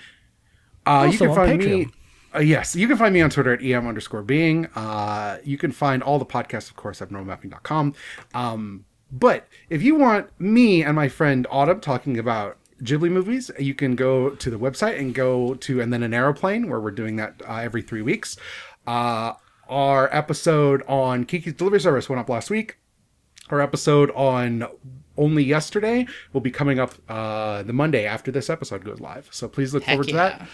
Uh, you can on find me. Uh, yes, you can find me on Twitter at em underscore being. Uh, you can find all the podcasts, of course, at normalmapping.com. Um, but if you want me and my friend Autumn talking about Ghibli movies, you can go to the website and go to and then an aeroplane where we're doing that uh, every three weeks. Uh, our episode on Kiki's Delivery Service went up last week. Our episode on only yesterday will be coming up uh, the Monday after this episode goes live. So please look Heck forward to that.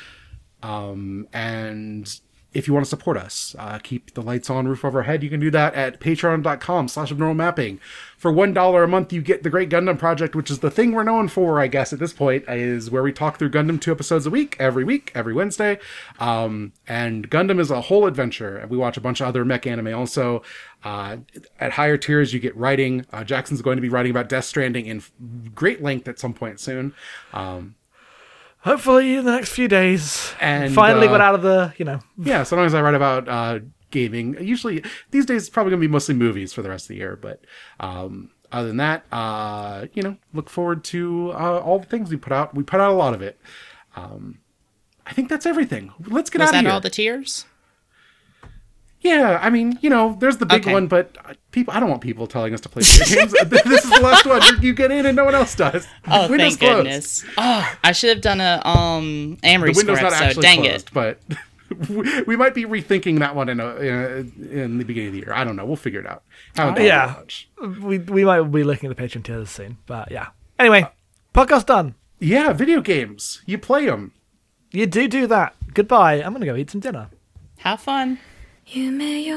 Um, and if you want to support us, uh, keep the lights on, roof over our head, you can do that at patreon.com slash abnormal mapping. For $1 a month, you get the Great Gundam Project, which is the thing we're known for, I guess, at this point, is where we talk through Gundam two episodes a week, every week, every Wednesday. Um, and Gundam is a whole adventure. And we watch a bunch of other mech anime also. Uh, at higher tiers, you get writing. Uh, Jackson's going to be writing about Death Stranding in great length at some point soon. Um, Hopefully, in the next few days, And, finally uh, got out of the you know yeah, sometimes I write about uh, gaming. Usually, these days, it's probably going to be mostly movies for the rest of the year. But um, other than that, uh, you know, look forward to uh, all the things we put out. We put out a lot of it. Um, I think that's everything. Let's get Was out of that here. all the tiers? Yeah, I mean, you know, there's the big Okay. one, but uh, people. I don't want people telling us to play video games. *laughs* this is the last one. You get in, and no one else does. Oh, Windows thank closed. goodness. Oh, I should have done a um Amory The score window's not episode. actually Dang closed, it. but *laughs* we- we might be rethinking that one in, a, in, a, in the beginning of the year. I don't know. We'll figure it out. Haven't thought Yeah. we we might be looking at the Patreon tiers soon. But yeah. Anyway, podcast done. Yeah, video games. You play them. You do do that. Goodbye. I'm gonna go eat some dinner. Have fun. 夢よ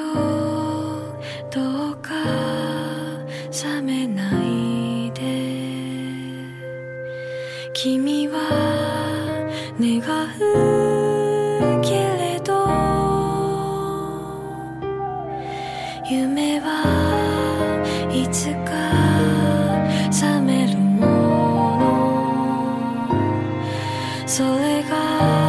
どうか覚めないで。君は願うけれど夢はいつか覚めるもの。それが